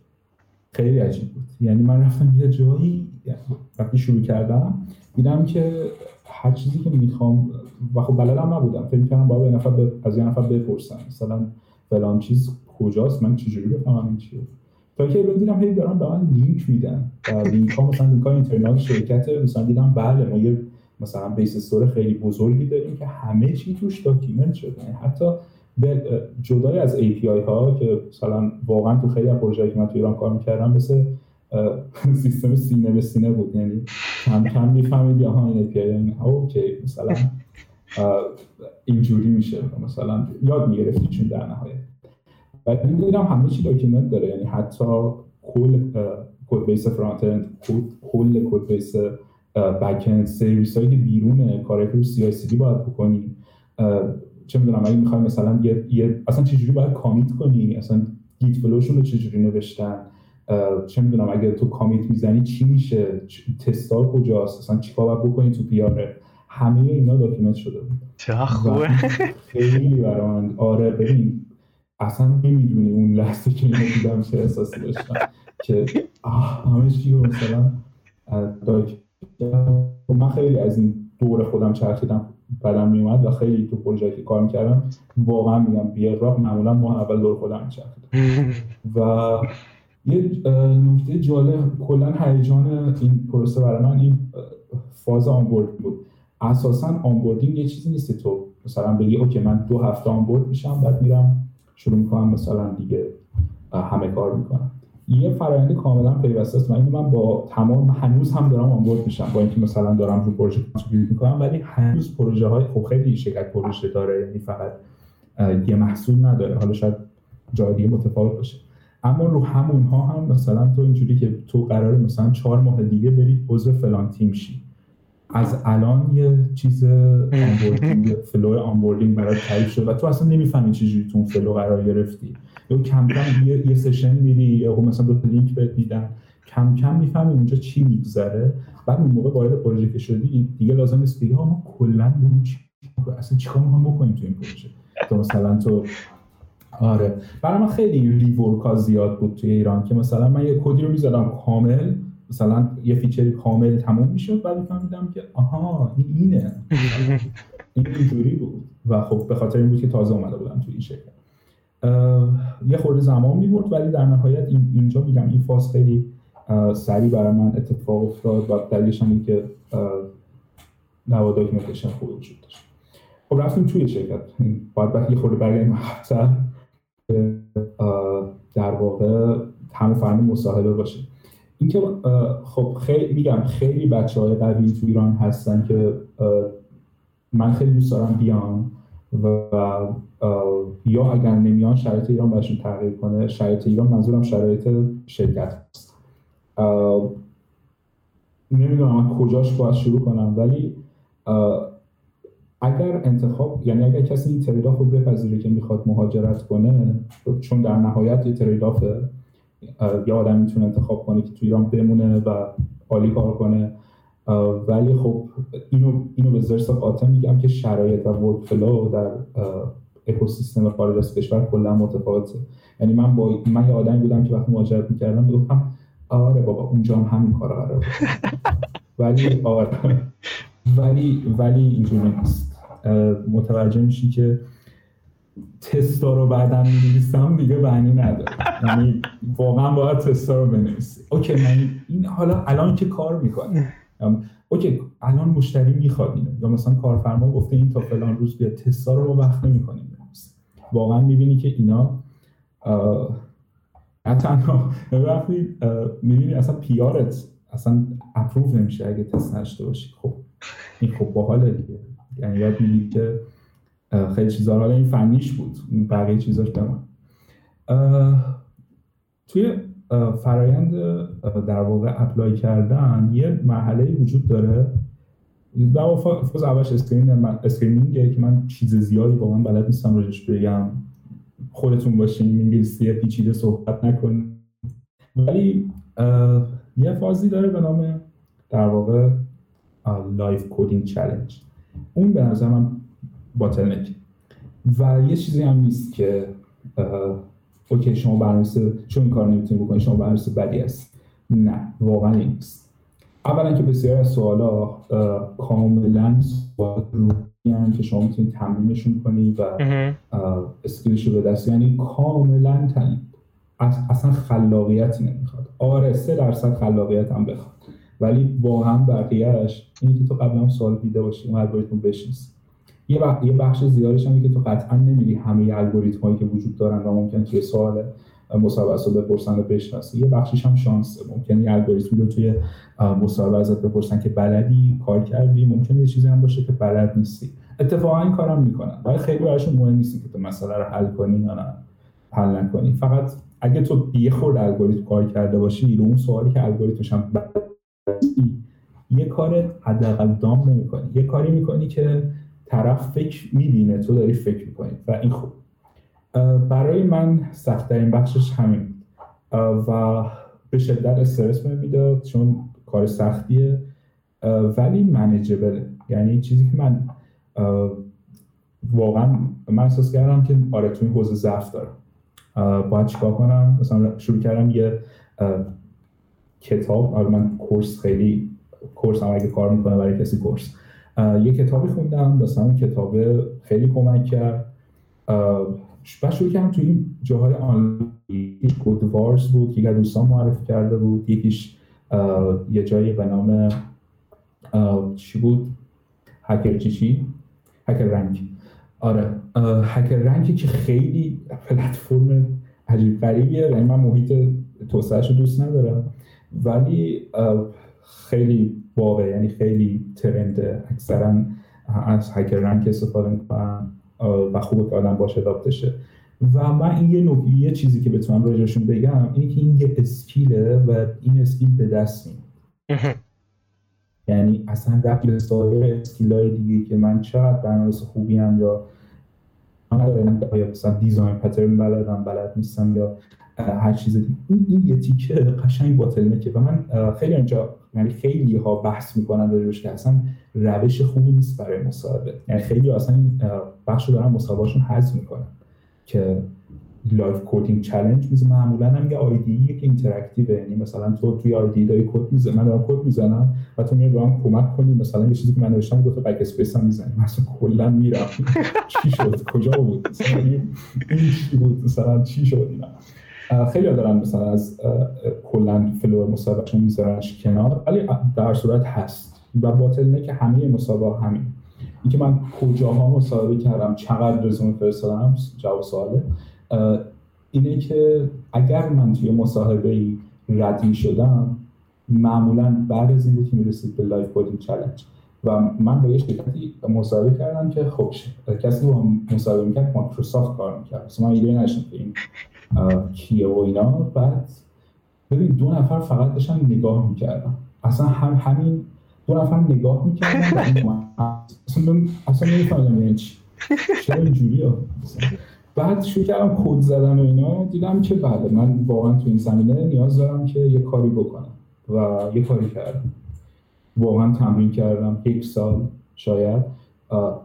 خیلی عجیب بود. یعنی من رفتم یه جایی وقتی شروع کردم دیدم که هر چیزی که می‌خوام و خب بلدم نبودم. فکر کردم باید نفر از یه نفر بپرسم. مثلا فلان چیز کجاست؟ من چجوری بفهمم این چیه؟ تا که دیدم هی دارن به من لینک میدن. لینک ها مثلا لینک های internal شرکت مثلا دیدم بله ما یه مثلا base store خیلی بزرگی داریم که همه چی توش document شده. یعنی حتی جدای از API ها که مثلا واقعا تو خیلی از پروژه‌ای که من تو ایران کار می‌کردم مثل سیستم سینه به سینه بود. یعنی کم کم میفهمیدی آها این API این اوکی. مثلا اینجوری میشه. مثلا یاد می‌گرفتی چون در نهایت. بعد دیدم همه چی document داره. یعنی حتی کل code base front end کل code base back end سرویس هایی که بیرون کارهای که CI/CD باید بکنی چه می‌دونم اگه می‌خوای مثلا یه, یه اصلا چجوری باید commit کنی؟ اصلا git flow شون رو چجوری نوشتن؟ چه می‌دونم اگه تو commit می‌زنی چی میشه؟ تستا کجاست؟ اصلا چیکار باید بکنی تو PR ه همه اینا document شده بود. چه خوبه. خیلی برای من آره ببین اصلا نمی‌دونی اون لحظه که اینو دیدم چه احساسی داشتم که همه چی رو مثلا من خیلی از این دور خودم چرخیدم. بدم میومد و خیلی تو پروژه که کار می‌کردم واقعا میگم بیاگراف معمولا ما اول دور خودم میچرخیدم. و یه نکته جالب کلا هیجان این پروسه برای من این فاز onboard بود. اساسا onboarding یه چیزی نیست تو مثلا بگی اوکی من دو هفته onboard میشم بعد میرم شروع می‌کنم مثلا دیگه همه کار می‌کنم. یه فرآیند کاملا پیوسته است. اینو من با تمام هنوز هم دارم onboard میشم. با اینکه مثلا دارم رو پروژه contribute می‌کنم ولی هنوز پروژه های خب خیلی شرکت پروژه داره یعنی فقط یه محصول نداره. حالا شاید جای دیگه متفاوت باشه. اما رو همون ها هم مثلا تو اینجوری که تو قراره مثلا چهار ماه دیگه بری عضو فلان تیم شی. از الان یه چیز onboarding flow onboarding برای تعریف شده و تو اصلا نمی‌فهمی چجوری تو اون flow قرار گرفتی. یا کم کم یه, یه session میری یا مثلا دو لینک بهت میدن. کم کم می‌فهمی اونجا چی میگذره. بعد اون موقع وارد پروژه که شدی دیگه لازم نیست بگی ما کلا چی اصلا چیکار می‌خوام بکنیم تو این پروژه؟ تو مثلا تو آره. برای من خیلی ریورکا زیاد بود توی ایران که مثلا من یه کدی رو می‌زدم کامل. مثلا یه فیچری کامل تموم می‌شد بعد میفهمیدم که آها این اینه. این اینجوری بود. و خب به خاطر این بود که تازه اومده بودم توی این شرکت. یه خورده زمان می‌برد ولی در نهایت این اینجا میگم این فاز خیلی سریع برای من اتفاق افتاد و دلیلش هم که نوا داکیومنتیشن خوب وجود داشت. خب رفتیم توی شرکت. باید بعد یه خورده برگردیم در واقع همه فرمی مصاحبه باشه. اینکه خب خیلی میگم خیلی بچه های قوی تو ایران هستن که من خیلی دوست دارم بیان و یا اگر نمیان شرایط ایران برشون تغییر کنه شرایط ایران منظورم شرایط شرکت هست نمی‌دونم من کجاش باید شروع کنم ولی اگر انتخاب یعنی اگر کسی این تریداف رو بپذیره که می‌خواد مهاجرت کنه چون در نهایت یه تریدافه یه آدم می‌تونه انتخاب کنه که تو ایران بمونه و عالی کار کنه. ولی خب اینو اینو به زرس قاطع میگم که شرایط و ورک فلو در اکوسیستم خارج از کشور کلا متفاوته. یعنی من با من یه آدمی بودم که وقتی مهاجرت می‌کردم می‌گفتم آره بابا اونجا هم همین کارا قرار ولی آره. ولی ولی اینجوری نیست. متوجه میشی که تستا رو بعدا می‌نویسم دیگه معنی نداره. یعنی واقعا باید تستا رو بنویسی. اوکی من این حالا الان که کار می‌کنه اوکی الان مشتری می‌خواد اینو یا مثلا کارفرما گفته این تا فلان روز بیا تستا رو ما وقت نمی‌کنیم واقعا می‌بینی که اینا نه تنها وقتی می‌بینی اصلا PR ت اصلا approve نمیشه اگه تست نوشته باشی. خب این خب باحاله دیگه. یعنی یاد می‌گیری که خیلی چیزا حالا این فنیش بود بقیه چیزاش به توی فرایند در واقع apply کردن یه مرحله وجود داره. در واقع فاز اولش screening ه که من چیز زیادی واقعا بلد نیستم راجبش بگم. خودتون باشین انگلیسی پیچیده صحبت نکنید ولی یه فازی داره به نام در واقع live coding challenge اون به نظر من bottleneck و یه چیزی هم نیست که اوکی شما برنامه چون این کار نمی‌تونید بکنید شما برنامه بدی است. نه واقعا نیست. اولا که بسیار از سوالا کاملا سوال روی که شما می‌تونید تمرینشون کنید و اسکیلش رو به دست یعنی کاملا تن... اصلا خلاقیتی نمی‌خواد. آره سه درصد خلاقیت هم بخواد. ولی واقعا بقیهش اینی که تو قبلا هم سوال دیده باشی اون الگوریتم بشناسی. یه, یه بخش زیادش هم که تو قطعا نمیدی همه الگوریتم هایی که وجود دارن و ممکن توی سوال مصاحبه بپرسن و بشناسی. یه بخشش هم شانسه ممکن یه الگوریتمی رو توی مصاحبه ازت بپرسن که بلدی کار کردی ممکن یه چیزی هم باشه که بلد نیستی. اتفاقا این کارم می‌کنن. ولی خیلی براشون مهم نیست که تو مسئله رو حل کنی یا نه حل نکنی. فقط اگه تو یه خورد الگوریتم کار کرده باشی رو اون سوالی که الگوریتمش هم یه کار حداقل دام نمی‌کنی. یه کاری می‌کنی که طرف فکر می‌بینه تو داری فکر می‌کنی. و این خوب. برای من سختترین بخشش همین و به شدت استرس می‌داد چون کار سختیه. ولی منیجبله یعنی چیزی که من واقعا من احساس کردم که آره تو این حوزه ضعف دارم. باید چیکار کنم؟ مثلا شروع کردم یه کتاب. آره من کورس خیلی کورس هم اگه کار می‌کنه برای کسی کورس. یه کتابی خوندم مثلا اون کتاب خیلی کمک کرد. بعد شروع کردم تو این جاهای آنلاین. وارز بود که دوستان معرفی کرده بود. یکیش یه جایی به نام چی بود؟ هکر چی چی؟ هکر رنگ آره. هکر رنگی که خیلی پلتفرم عجیب غریبیه. یعنی من محیط توسعهش رو دوست ندارم. ولی خیلی واقع یعنی خیلی ترنده اکثرا از هکر رنگ استفاده می‌کنن و خوبه که آدم باشه شه و من این یه نوعی یه چیزی که بتونم راجعشون بگم اینه که این یه اسکیله و این اسکیل به دست میاد. یعنی اصلا رفت به سایر اسکیلای دیگه که من چقدر برنامه‌نویس خوبی هم یا یا مثلا دیزاین پترن بلدم بلد نیستم یا هر چیز دیگه. این, این یه تیکه قشنگ باطل و من خیلی اینجا یعنی خیلی ها بحث می‌کنن روش که اصلا روش خوبی نیست برای مصاحبه. یعنی خیلی اصلا این بخش دارن از مصاحبهشون حذف می‌کنن که live coding challenge ـه معمولا هم یه IDE که interactive یعنی مثلا تو توی IDE داری کد می‌زنی من دارم کد می‌زنم و تو میای من کمک کنی. مثلا یه چیزی که من نوشتم گفت backspace هم می‌زنی. مثلا کلا میرم چی شد؟ کجا بود؟ مثلا این بود؟ مثلا چی شد اینا؟ خیلی دارن مثلا از کلا flow مصاحبه‌شون میذارنش کنار ولی در صورت هست و باطل نه که همه مصاحبه همین. اینکه من کجاها مصاحبه کردم چقدر رزومه فرستادم جواب سواله. اینه که اگر من توی مصاحبه ای رد شدم معمولا بعد از این که می‌رسید به live coding challenge. و من با یه شرکتی مصاحبه کردم که خب کسی که با من مصاحبه می‌کرد مایکروسافت کار می‌کرد. مثلا من ایده که این کیه و اینا. بعد ببین دو نفر فقط داشتن نگاه می‌کردم اصلا هم همین دو نفر نگاه می‌کردن اصلا اصلا یعنی چی. چرا اینجوری بعد شروع کردم کد زدن و اینا. دیدم که بله من واقعا تو این زمینه نیاز دارم که یه کاری بکنم و یه کاری کردم. واقعا تمرین کردم یک سال شاید.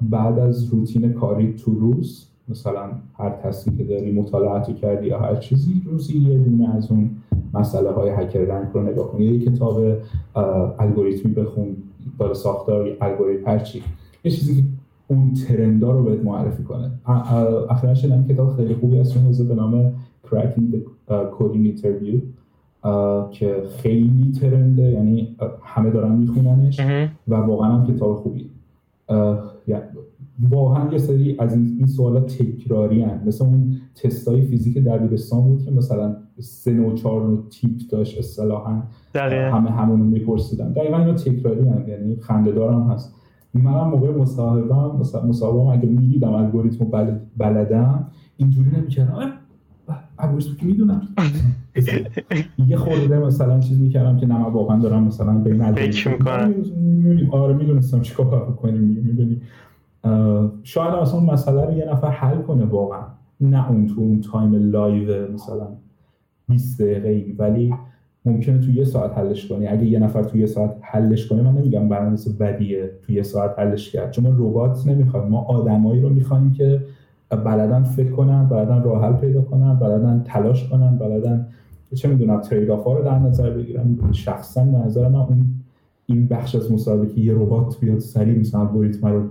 بعد از روتین کاری تو روز مثلا هر تصمیمی که داری مطالعاتی کردی یا هر چیزی روزی یه دونه از اون مسئله های هکر رنگ رو نگاه کنی یه کتاب الگوریتمی بخون داره ساختار الگوریتم هر چی یه چیزی که اون ترندا رو بهت معرفی کنه. اخیرا شدم کتاب خیلی خوبی از اون به نام Cracking the Coding Interview که خیلی ترنده یعنی همه دارن میخوننش و واقعا هم کتاب خوبی واقعا یه سری از این سوالات تکراری هن. مثل اون تستای فیزیک دبیرستان بود که مثلا سه و چهار نوع تیپ داشت اصطلاحا. همه همونو میپرسیدن. دقیقا اینا تکراری هم یعنی خنده هم هست. منم موقع مصاحبه مصاحبه اگه می‌دیدم الگوریتم بلد بلدم اینجوری نمی‌کردم. الگوریتم که می‌دونم. یه خورده مثلا چیز می‌کردم که نه واقعا دارم مثلا الگوریتم می‌کنم. آره می‌دونستم چیکار کنیم می‌دونی. شاید اصلا مسئله رو یه نفر حل کنه واقعا. نه اون تو اون تایم live مثلا 20 دقیقه ولی ممکنه تو یه ساعت حلش کنی. اگه یه نفر تو یه ساعت حلش کنه من نمیگم برنامه‌نویس بدیه تو یه ساعت حلش کرد. چون ربات نمی‌خوایم. ما آدمایی رو می‌خوایم که بلدن فکر کنن بلدن راه حل پیدا کنن بلدن تلاش کنن بلدن چه می‌دونم trade ها رو در نظر بگیرن. شخصا نظر من اون این بخش از مسابقه یه ربات بیاد سریع مثلا الگوریتم رو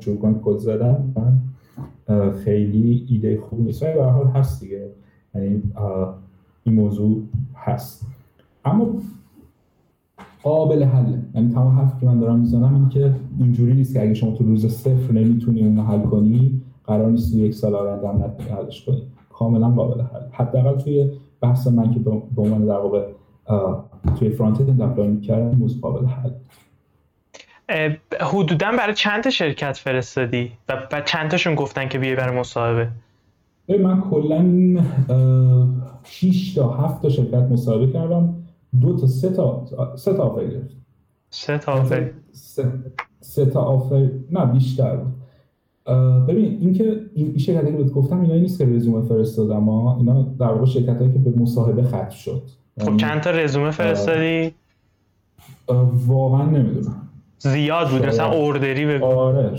شروع کنم کد زدن من خیلی ایده خوب نیست. ولی به حال هست دیگه. یعنی این موضوع هست. اما قابل حل. یعنی تمام حرفی که من دارم می‌زنم این که اینجوری نیست که اگه شما تو روز صفر نمی‌تونی اون حل کنی قرار نیست یک سال آینده هم نتونی حلش کنی. کاملا قابل حل. حداقل توی بحث من که به عنوان در واقع توی front-end apply می‌کردم موضوع قابل حل. حدودا برای چند تا شرکت فرستادی؟ و چند تاشون گفتن که بیای برای مصاحبه؟ من کلا 6 تا 7 تا شرکت مصاحبه کردم. دو تا سه تا سه تا offer گرفت. سه تا offer؟ سه, تا offer. نه بیشتر بود. ببین اینکه این شرکتی که بهت گفتم اینا نیست که رزومه فرستادم اینا در واقع شرکتایی که به مصاحبه ختم شد. خب یعنی چند تا رزومه فرستادی؟ واقعا نمی‌دونم. زیاد بود مثلا اوردری بگو آره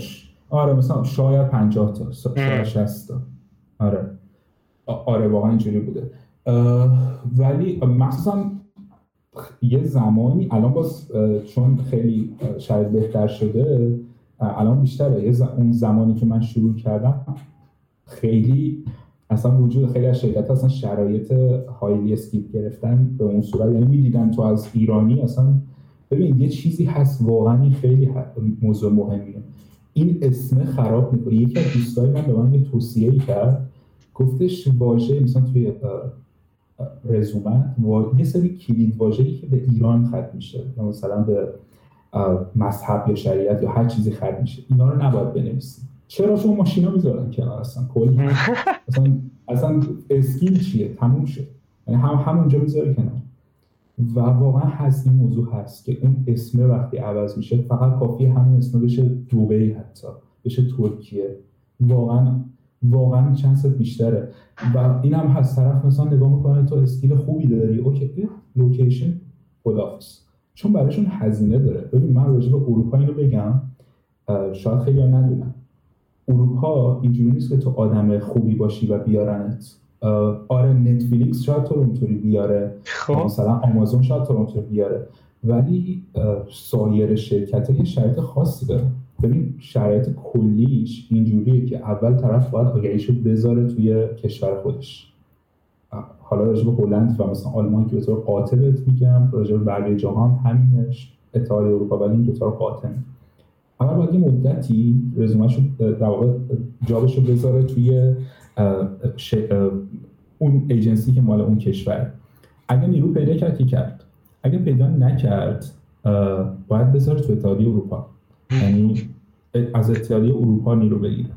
آره مثلا شاید 50 تا شاید 60 تا. آره. آره واقعا اینجوری بوده. ولی مخصوصا یه زمانی الان باز چون خیلی شاید بهتر شده الان بیشتره. یه اون زمانی که من شروع کردم خیلی اصلا وجود خیلی از شرکت اصلا شرایط هایلی اسکیپ گرفتن به اون صورت. یعنی می‌دیدن تو از ایرانی اصلا ببین یه چیزی هست واقعا خیلی موضوع مهمیه. این اسم خراب می‌کنه. یکی از دوستای من به من یه توصیه ای کرد. گفتش واژه مثلا توی رزومت یه سری کلید واژه‌ای که به ایران ختم میشه. مثلا به مذهب یا شریعت یا هر چیزی ختم میشه. اینا رو نباید بنویسی چرا؟ شما ماشینا می‌ذارن کنار اصلا کل اصلا اصلا اسکیل چیه؟ تموم شد. یعنی هم همونجا می‌ذاره کنار. و واقعا هست این موضوع هست که اون اسم وقتی عوض میشه فقط کافی همون اسم بشه دوبی حتی بشه ترکیه. واقعا واقعا چند بیشتره. و این هم هست طرف مثلا نگاه می‌کنه تو اسکیل خوبی داری؟ اوکی لوکیشن خدافظ چون براشون هزینه داره. ببین من راجع به اروپا اینو بگم شاید خیلی ندونم اروپا اینجوری نیست که تو آدم خوبی باشی و بیارنت. آره نتفلیکس شاید تو اونطوری بیاره. خب. مثلا آمازون شاید تو اونطوری بیاره. ولی سایر شرکت یه شرایط خاصی داره. ببین شرایط کلیش اینجوریه که اول طرف باید آگهیشو بذاره توی کشور خودش. حالا راجع به هلند و مثلا آلمان که به طور قاطع میگم راجع به بقیه جهان همینش اتحادیه اروپا ولی این دو تا رو قاطع. اول باید یه مدتی رزومهشو در واقع جابشو بذاره توی اون ایجنسی که مال اون کشور. اگه نیرو پیدا کرد که کرد؟ اگه پیدا نکرد باید بذاره تو اتحادیه اروپا. یعنی از اتحادیه اروپا نیرو بگیره.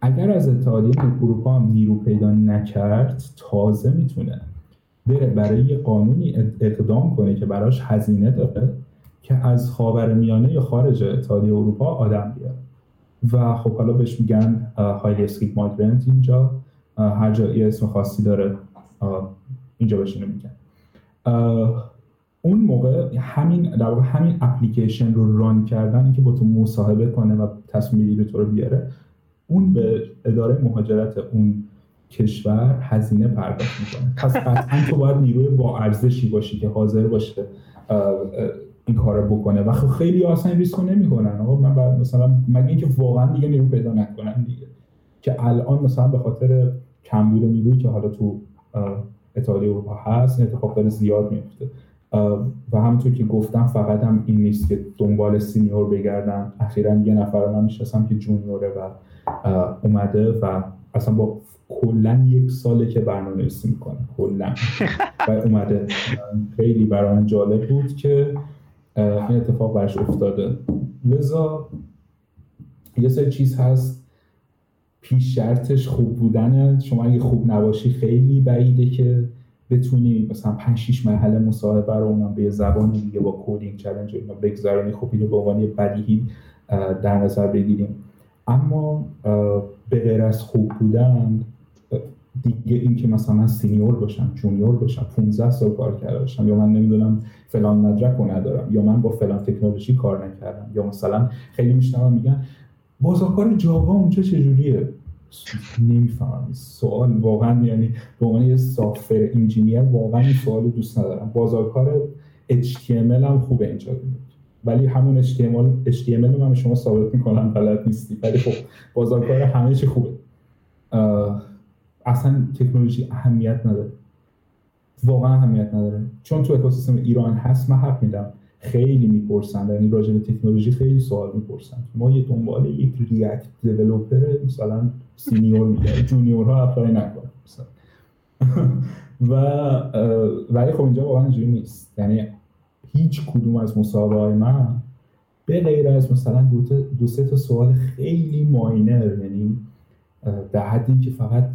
اگر از اتحادیه اروپا هم نیرو پیدا نکرد تازه می‌تونه بره برای یه قانونی اقدام کنه که براش هزینه داره که از خاور میانه یا خارج اتحادیه اروپا آدم بیاره. و خب حالا بهش میگن هایلی اسکیپ مایگرنت اینجا. هر جا یه اسم خاصی داره اینجا بهش میگن. اون موقع همین در واقع همین اپلیکیشن رو ران کردن اینکه با تو مصاحبه کنه و تصمیم گیری تو رو بیاره اون به اداره مهاجرت اون کشور هزینه پرداخت می‌کنه. پس قطعا تو باید نیروی با ارزشی باشی که حاضر باشه این کار بکنه. و خب خیلی اصلا ریسک نمی‌کنن. آقا من بعد مثلا مگه اینکه واقعا دیگه نیرو پیدا نکنن دیگه. که الان مثلا به خاطر کمبود نیروی که حالا تو اتحادیه اروپا هست اتفاق داره زیاد میفته و همونطور که گفتم فقط هم این نیست که دنبال senior بگردم اخیرا یه نفر من می‌شناسم که junior ـه و اومده و اصلا با کلا یک ساله که برنامه نویسی می‌کنه. کلا. و اومده. خیلی برای جالب بود که این اتفاق برش افتاده. لذا یه سری چیز هست. پیش شرطش خوب بودن شما اگه خوب نباشی خیلی بعیده که بتونی مثلا 5 6 مرحله مصاحبه رو اونم به زبان دیگه با کدینگ چالش اینا بگذارونی خب اینو به عنوان بدیهی در نظر بگیریم. اما به غیر از خوب بودن دیگه این که مثلا من senior باشم junior باشم 15 سال کار کرده باشم یا من نمی‌دونم فلان مدرک رو ندارم یا من با فلان تکنولوژی کار نکردم یا مثلا خیلی میشنوم میگن بازار کار Java اونجا چجوریه؟ نمی‌فهمم. سوال واقعا یعنی به عنوان یه software engineer واقعا این سوال دوست ندارم. بازار کار HTML هم خوبه اینجا. ولی همون HTML HTML رو من به شما ثابت می‌کنم بلد نیستی. ولی خب بازار کار همه چی خوبه. اصلا تکنولوژی اهمیت نداره. واقعا اهمیت نداره. چون تو اکوسیستم ایران هست من حق میدم. خیلی می‌پرسن. یعنی راجع به تکنولوژی خیلی سوال می‌پرسن. ما یه دنبال یک React developer مثلا senior میگه junior ها apply نکن و ولی خب اینجا واقعا اینجوری نیست. یعنی هیچ کدوم از مصاحبه های من به غیر از مثلا دو, دو سه تا سوال خیلی minor. یعنی در حدی که فقط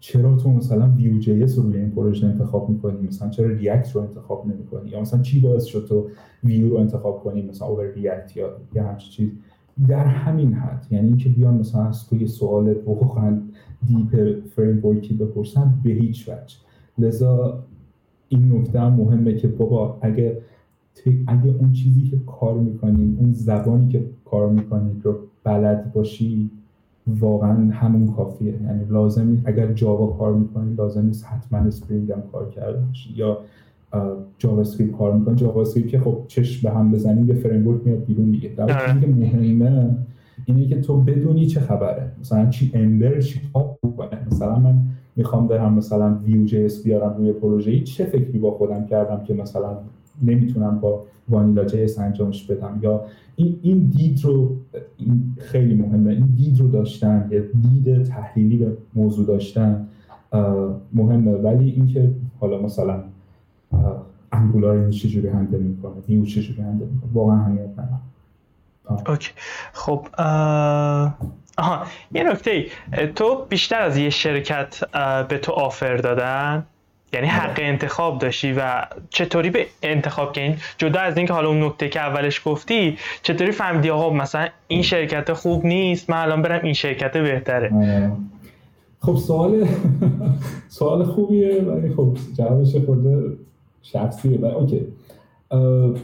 چرا تو مثلا Vue JS رو روی این پروژه انتخاب می‌کنی؟ مثلا چرا React رو انتخاب نمی‌کنی؟ یا مثلا چی باعث شد تو ویو رو انتخاب کنی؟ مثلا over React یا یه همچین چیز. در همین حد یعنی اینکه بیان مثلا از تو یه سوال واقعا deep framework ی بپرسن به هیچ وجه. لذا این نکته هم مهمه که بابا اگه اگه اون چیزی که کار می‌کنید اون زبانی که کار می‌کنید رو بلد باشی واقعا همون کافیه. یعنی لازم اگر Java کار می‌کنی لازم نیست حتما Spring هم کار کرده باشی. یا JavaScript کار می‌کنی. JavaScript که خب چشم به هم بزنیم یه framework میاد بیرون دیگه. در آره. که مهمه اینه که تو بدونی چه خبره. مثلا چی Ember چی کار می‌کنه. مثلا من می‌خوام برم مثلا Vue JS بیارم روی پروژه. چه فکری با خودم کردم که مثلا نمی‌تونم با vanilla JS انجامش بدم. یا این این دید رو این خیلی مهمه. این دید رو داشتن یا دید تحلیلی به موضوع داشتن مهمه. ولی اینکه حالا مثلا Angular چجوری handle می‌کنه نیو چجوری handle می‌کنه واقعا اهمیت نداره. Okay. خب آها یه نکته تو بیشتر از یه شرکت به تو آفر دادن؟ یعنی حق آره. انتخاب داشتی و چطوری به انتخاب کردین؟ جدا از اینکه حالا اون نکته که اولش گفتی چطوری فهمیدی آقا مثلا این شرکت خوب نیست من الان برم این شرکت بهتره؟ آره. خب سوال سوال خوبیه ولی خب جوابش خورده شخصیه. ولی اوکی.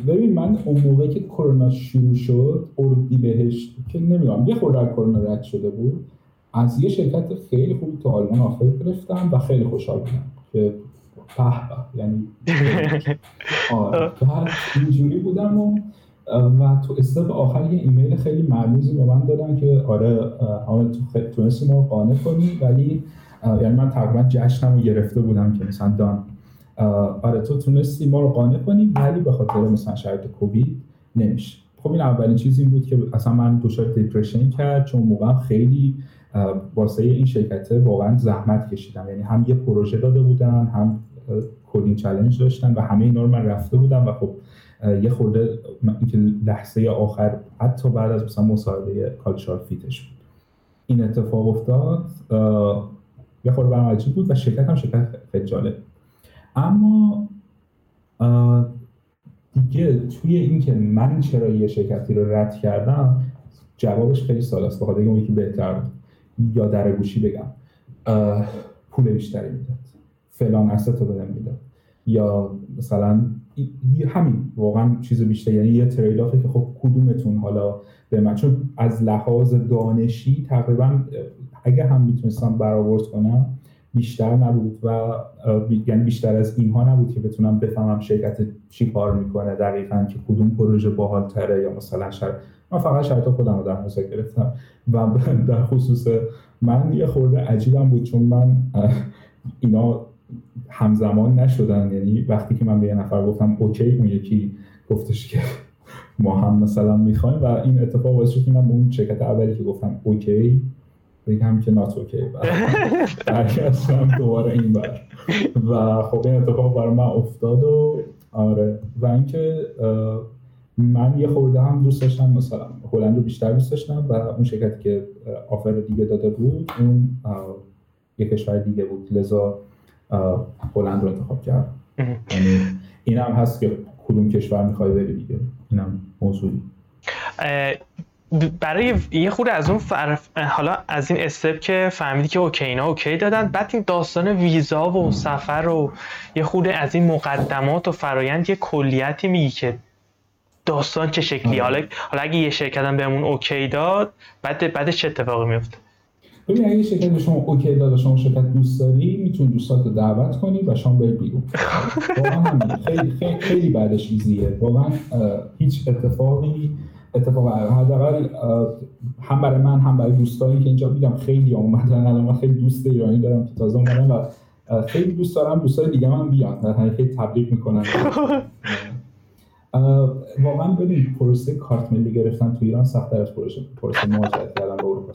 ببین من اون موقع که کرونا شروع شد اردی بهش که نمی‌دونم یه خورده کرونا رد شده بود. از یه شرکت خیلی خوبی تو آلمان آفر گرفتم و خیلی خوشحال بودم که به یعنی آره. اینجوری بودم و و تو استپ آخر یه ایمیل خیلی مرموزی به من دادن که آره حالا تو تونستی ما قانع کنی ولی یعنی من تقریبا جشنم رو گرفته بودم که مثلا دان. آره تو تونستی ما رو قانع کنی ولی به خاطر مثلا شرایط کووید نمیشه. خب این اولین چیز این بود که اصلا من دچار دیپرشن کرد چون موقع خیلی واسه این شرکت واقعا زحمت کشیدم. یعنی هم یه پروژه داده بودن هم coding challenge داشتن و همه اینا رو من رفته بودم و خب یه خورده اینکه لحظه آخر حتی بعد از مثلا مصاحبه culture fit ش بود. این اتفاق افتاد یه خورده برام عجیب بود و شرکت هم شرکت خیلی جالب. اما دیگه توی اینکه من چرا یه شرکتی رو رد کردم جوابش خیلی سال است بخاطر اینکه یکی بهتر یا در گوشی بگم. پول بیشتری می‌داد. فلان اسست رو بهم می‌داد. یا مثلا همین واقعا چیز بیشتر یعنی یه ترید که خب کدومتون حالا به من چون از لحاظ دانشی تقریبا اگه هم می‌تونستم برآورد کنم بیشتر نبود و یعنی بیشتر از اینها نبود که بتونم بفهمم شرکت چی کار می‌کنه دقیقا که کدوم پروژه باحال تره یا مثلا شر... من فقط شرط خودم رو در نظر گرفتم. و در خصوص من یه خورده عجیبم بود چون من اینا همزمان نشدن. یعنی وقتی که من به یه نفر گفتم OK اون یکی گفتش که ما هم مثلا می‌خوایم و این اتفاق باعث شد که من به اون شرکت اولی که گفتم OK بگم که not OK برگشتم دوباره این ور و خب این اتفاق برای من افتاد و آره. و اینکه من یه خورده هم دوست داشتم مثلا هلند رو بیشتر دوست داشتم و اون شرکتی که offer دیگه داده بود اون یه کشور دیگه بود. لذا هلند رو انتخاب کردم یعنی این هم هست که کدوم کشور می‌خوای بری دیگه. اینم موضوعی. برای یه خورده از اون حالا از این step که فهمیدی که OK اینا OK دادن بعد این داستان ویزا و سفر و یه خورده از این مقدمات و فرایند یه کلیتی میگی که داستان چه شکلی. حالا حالا اگه یه شرکت هم بهمون OK داد بعد بعد چه اتفاقی میفته ببین اگه شرکت شما OK داد شما شرکت دوست داری می‌تونی دوستات رو دعوت کنی و شما برید بیرون. خیلی خیلی خیلی بعدش easy ئه. واقعا هیچ اتفاقی اتفاق حداقل هم برای من هم برای دوستانی که اینجا میگم خیلی اومدن الان من خیلی دوست ایرانی دارم که تازه اومدن و خیلی دوست دارم دوستای دیگه من بیان. خیلی تبلیغ می‌کنن. واقعا ببین پروسه کارت ملی گرفتن تو ایران سخت‌تر از پروسه پروسه مهاجرت کردن به اروپا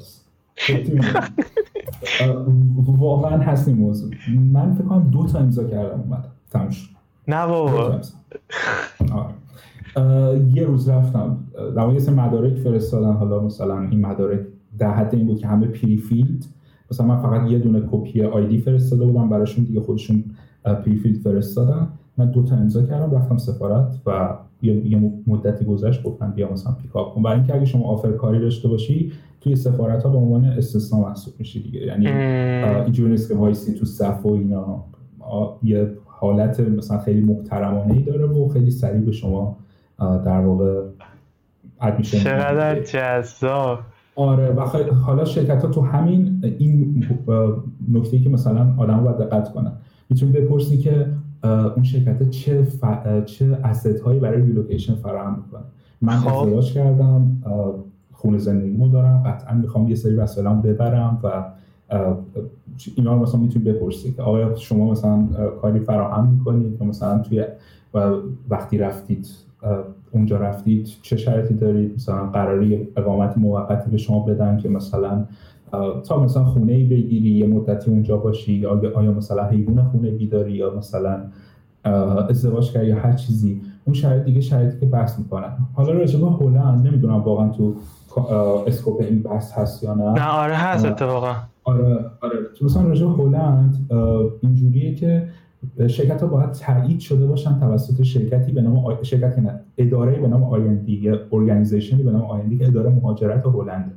واقعا هست این موضوع. من فکر کنم دو تا امضا کردم اومدم تموم نه بابا. یه روز رفتم. در یه مدارک فرستادن حالا مثلا این مدارک در حد این بود که همه prefilled. مثلا من فقط یه دونه کپی ID فرستاده بودم. براشون دیگه خودشون prefilled فرستادن. من دو تا امضا کردم. رفتم سفارت و یه مدتی گذشت گفتن بیا مثلا pick up کن برای اینکه اگه شما offer کاری داشته باشی توی سفارت ها به عنوان استثنا محسوب میشی دیگه. یعنی اینجوری نیست که وایسی تو صف و اینا. یه حالت مثلا خیلی محترمانه ای داره و خیلی سریع به شما در واقع ادمیشن چقدر جذاب. آره و حالا شرکت ها تو همین این نکته که مثلا آدم باید دقت کنن. می‌تونی بپرسی که اون شرکت چه ف... چه اسید هایی برای ریلوکیشن فراهم می‌کنه من خب. ازدواج کردم خونه زندگیمو دارم قطعا می‌خوام یه سری وسایلام ببرم و اینا رو مثلا می‌تونید بپرسید که آیا شما مثلا کاری فراهم می‌کنید مثلا توی وقتی رفتید اونجا رفتید چه شرطی دارید مثلا قراری اقامت موقتی به شما بدن که مثلا تا مثلا خونه ای بگیری یه مدتی اونجا باشی یا آیا مثلا حیوان خونه داری یا مثلا ازدواج کردی یا هر چیزی. اون شرایط دیگه شرایطی که بحث می‌کنن. حالا راجع به هلند نمی‌دونم واقعا تو اسکوپ این بحث هست یا نه. نه آره هست اتفاقا. آره آره. مثلا راجع به هلند اینجوریه که شرکت ها باید تایید شده باشن توسط شرکتی به نام شرکت نه اداره به نام IND یا organization ی به نام IND که اداره مهاجرت هلند.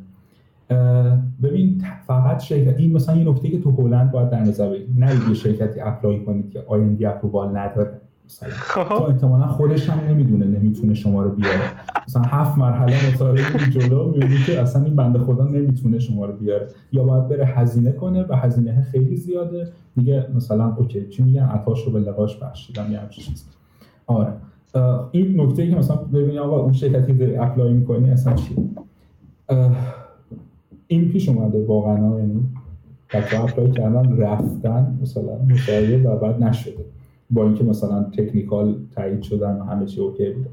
ببین فقط شرکت این مثلا یه نکته که تو هلند باید در نظر بگیرید نه یه شرکتی apply کنید که IND approval نداره. مثلا خب. تو احتمالا خودش هم نمی‌دونه نمی‌تونه شما رو بیاره. مثلا هفت مرحله مصاحبه جلو می‌بینی که اصلا این بنده خدا نمی‌تونه شما رو بیاره. یا باید بره هزینه کنه و هزینه خیلی زیاده. میگه مثلا OK چی میگن عطاش رو به لقاش بخشیدم یا همچین چیز آره. این نکته که مثلا ببینی آقا اون شرکتی که apply می‌کنی اصلا چی این پیش اومده واقعا یعنی بچه apply کردن رفتن مثلا مصاحبه و بعد نشده. با اینکه مثلا technical تایید شدن و همه چی OK بوده.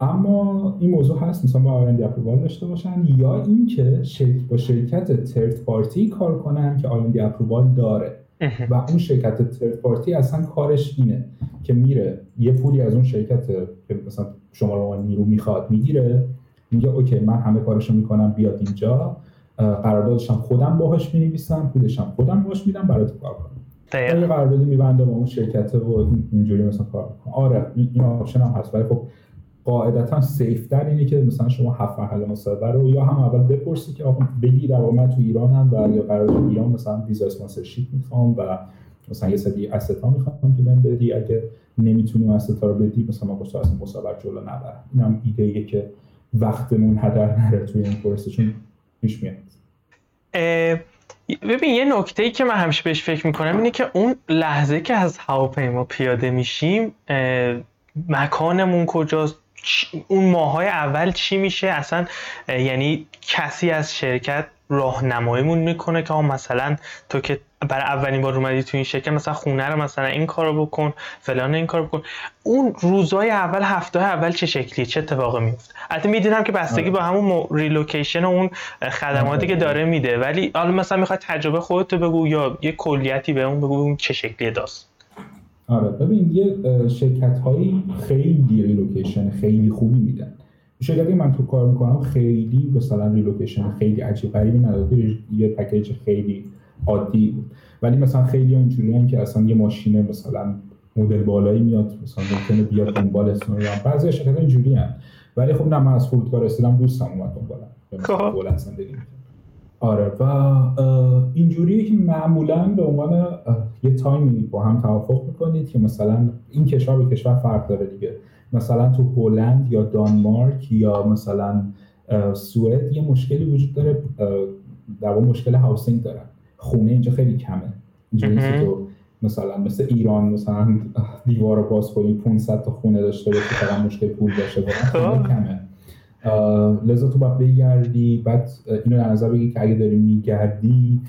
اما این موضوع هست مثلا با IND approval داشته باشن یا اینکه شرکت با شرکت third party کار کنن که IND approval داره. و اون شرکت third party اصلا کارش اینه که میره یه پولی از اون شرکت که مثلا شما رو نیرو می‌خواد می‌گیره. میگه OK من همه کارشو می‌کنم بیاد اینجا. قراردادشم خودم باهاش می‌نویسم پولشم خودم باهاش میدم برای تو کار کنم. یه قراردادی میبنده با اون شرکت و اینجوری مثلا کار می‌کنه آره این option هم هست ولی خب قاعدتا safe در اینه که مثلا شما هفت مرحله مصاحبه رو یا هم اول بپرسی که آقا بگی من تو ایرانم و یا قرار تو ایران مثلا visa sponsorship می‌خوام و مثلا یه سری استا می‌خوام که بهم بدی. اگه نمی‌تونیم استا رو بدی مثلا من اصلا مسابقه جلو نبرم. اینم ایده که وقتمون هدر نره توی این پروسه چون پیش میاد. ببین یه نکته ای که من همیشه بهش فکر می‌کنم اینه که اون لحظه که از هواپیما پیاده میشیم مکانمون کجاست؟ اون ماهای اول چی میشه؟ اصلا یعنی کسی از شرکت راهنماییمون می‌کنه که مثلا تو که برای اولین بار اومدی تو این شرکت مثلا خونه رو مثلا این کارو بکن فلان این کارو بکن. اون روزای اول هفته اول چه شکلیه؟ چه اتفاقی میفته البته می‌دونم که بستگی با همون relocation و اون خدماتی که داره میده. ولی حالا مثلا می‌خواد تجربه خودتو بگو یا یه کلیتی به اون بگو اون چه شکلیه داستان. آره ببین یه شرکت هایی خیلی relocation خیلی خوبی میدن. شرکتی من تو کار می‌کنم خیلی مثلا relocation خیلی عجیب غریبی نداره. یه package خیلی عادی بود. ولی مثلا خیلی اینجوری که اصلا یه ماشین مثلا مدل بالایی میاد مثلا ممکنه بیاد دنبالتون یا بعضی شرکت اینجوری هم. ولی خب نه من از فرودگاه رسیدم دوستم اومد دنبالم. خب. زندگی آره. و اینجوریه که معمولا به عنوان یه تایمی با هم توافق می‌کنید که مثلا این کشور به کشور فرق داره دیگه. مثلا تو هلند یا دانمارک یا مثلا سوئد یه مشکلی وجود داره در مشکل housing دارن خونه اینجا خیلی کمه. اینجوری تو مثلا مثل ایران مثلا دیوار رو باز کنی 500 تا خونه داشته باشی فقط مشکل پول داشته خونه خب. کمه. لذا تو باید بگردی. بعد اینو در نظر بگی که اگه داری میگردی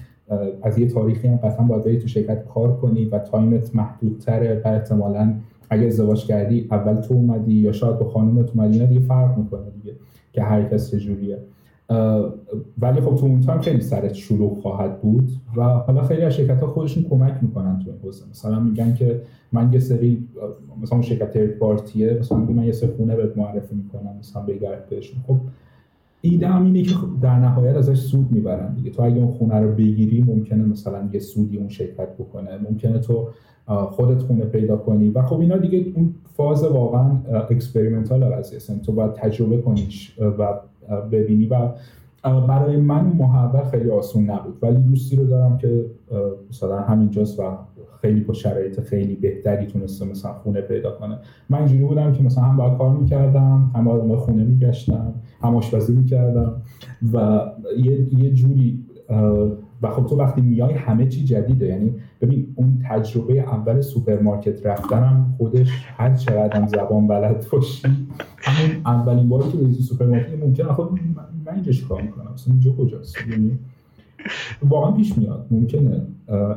از یه تاریخی هم قطعا باید بری تو شرکت کار کنی و تایمت محدودتره. و احتمالا اگه ازدواج کردی اول تو اومدی یا شاید با خانومت اومدی دیگه فرق می‌کنه دیگه که هر کس چجوریه ولی خب تو اون تایم خیلی سرت شروع خواهد بود و حالا خیلی از شرکت ها خودشون کمک می‌کنن تو این حوزه. مثلا میگن که من یه سری مثلا شرکت ترد پارتیه مثلا من یه سری خونه بهت معرفی می‌کنم مثلا بگرد بهشون. خب ایده هم اینه که در نهایت ازش سود می‌برن دیگه. تو اگه اون خونه رو بگیری ممکنه مثلا یه سودی اون شرکت بکنه. ممکنه تو خودت خونه پیدا کنی. و خب اینا دیگه اون فاز واقعا experimental قضیه تو باید تجربه کنیش و ببینی. و برای من محول خیلی آسون نبود. ولی دوستی رو دارم که مثلا همینجاست و خیلی با شرایط خیلی بهتری تونسته مثلا خونه پیدا کنه. من اینجوری بودم که مثلا هم باید کار می‌کردم هم باید خونه میگشتم هم آشپزی می‌کردم و یه, یه جوری و خب تو وقتی میای همه چی جدیده. یعنی ببین اون تجربه اول سوپرمارکت رفتنم خودش هر چقدر زبان بلد باشی همون اولین باری که به سوپرمارکت ممکنه خب من اینجا چیکار می‌کنم؟ اصلا اینجا کجاست؟ یعنی واقعا پیش میاد. ممکنه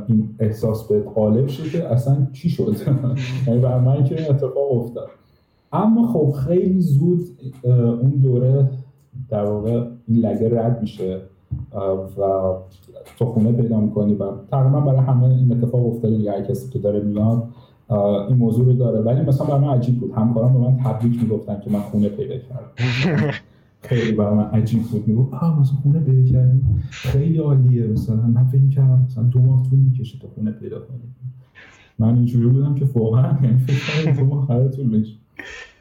این احساس بهت غالب شه که اصلا چی شد؟ یعنی برای من که این اتفاق افتاد. اما خب خیلی زود اون دوره در واقع این lag ه رد میشه و تو خونه پیدا می‌کنی و تقریبا برای همه این اتفاق افتاده دیگه هر کسی که داره میاد این موضوع رو داره. ولی مثلا برای من عجیب بود. همکاران به من تبریک می‌گفتن که من خونه پیدا کردم. خیلی برای من عجیب بود. می‌گفت آه مثلا خونه پیدا کردی؟ خیلی عالیه. مثلا من فکر کردم مثلا دو ماه طول می‌کشه تا خونه پیدا کنی. من اینجوری بودم که واقعا یعنی فکر کنم دو ماه طول میشه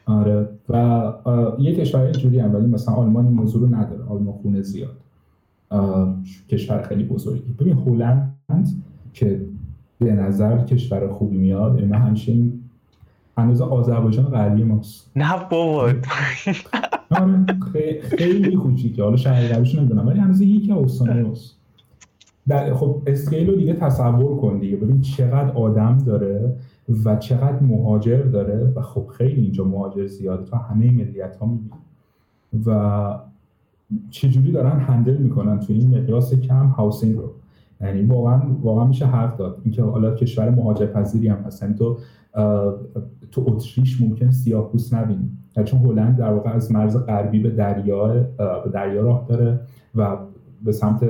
آره. و یه کشور اینجوری هم ولی مثلا آلمان این موضوع رو نداره. آلمان خونه زیاد. کشور خیلی بزرگی. ببین هلند که به نظر کشور خوبی میاد یعنی من همچنین هنوز آذربایجان غربی ماست. نه بابا. خیلی کوچیکه. حالا شهر غربیش نمی‌دونم ولی هنوز یکی استانیوس در خب اسکیل رو دیگه تصور کن دیگه. ببین چقدر آدم داره و چقدر مهاجر داره و خب خیلی اینجا مهاجر زیاده. تو همه ملیت ها می‌بینی. و چجوری دارن هندل می‌کنن تو این مقیاس کم هاوسینگ رو؟ یعنی واقعا واقعا میشه حرف داد. اینکه حالا کشور مهاجرپذیری هم هست. یعنی تو تو اتریش ممکن سیاه‌پوست نبینی. چون هلند در واقع از مرز غربی به دریا به دریا راه داره و به سمت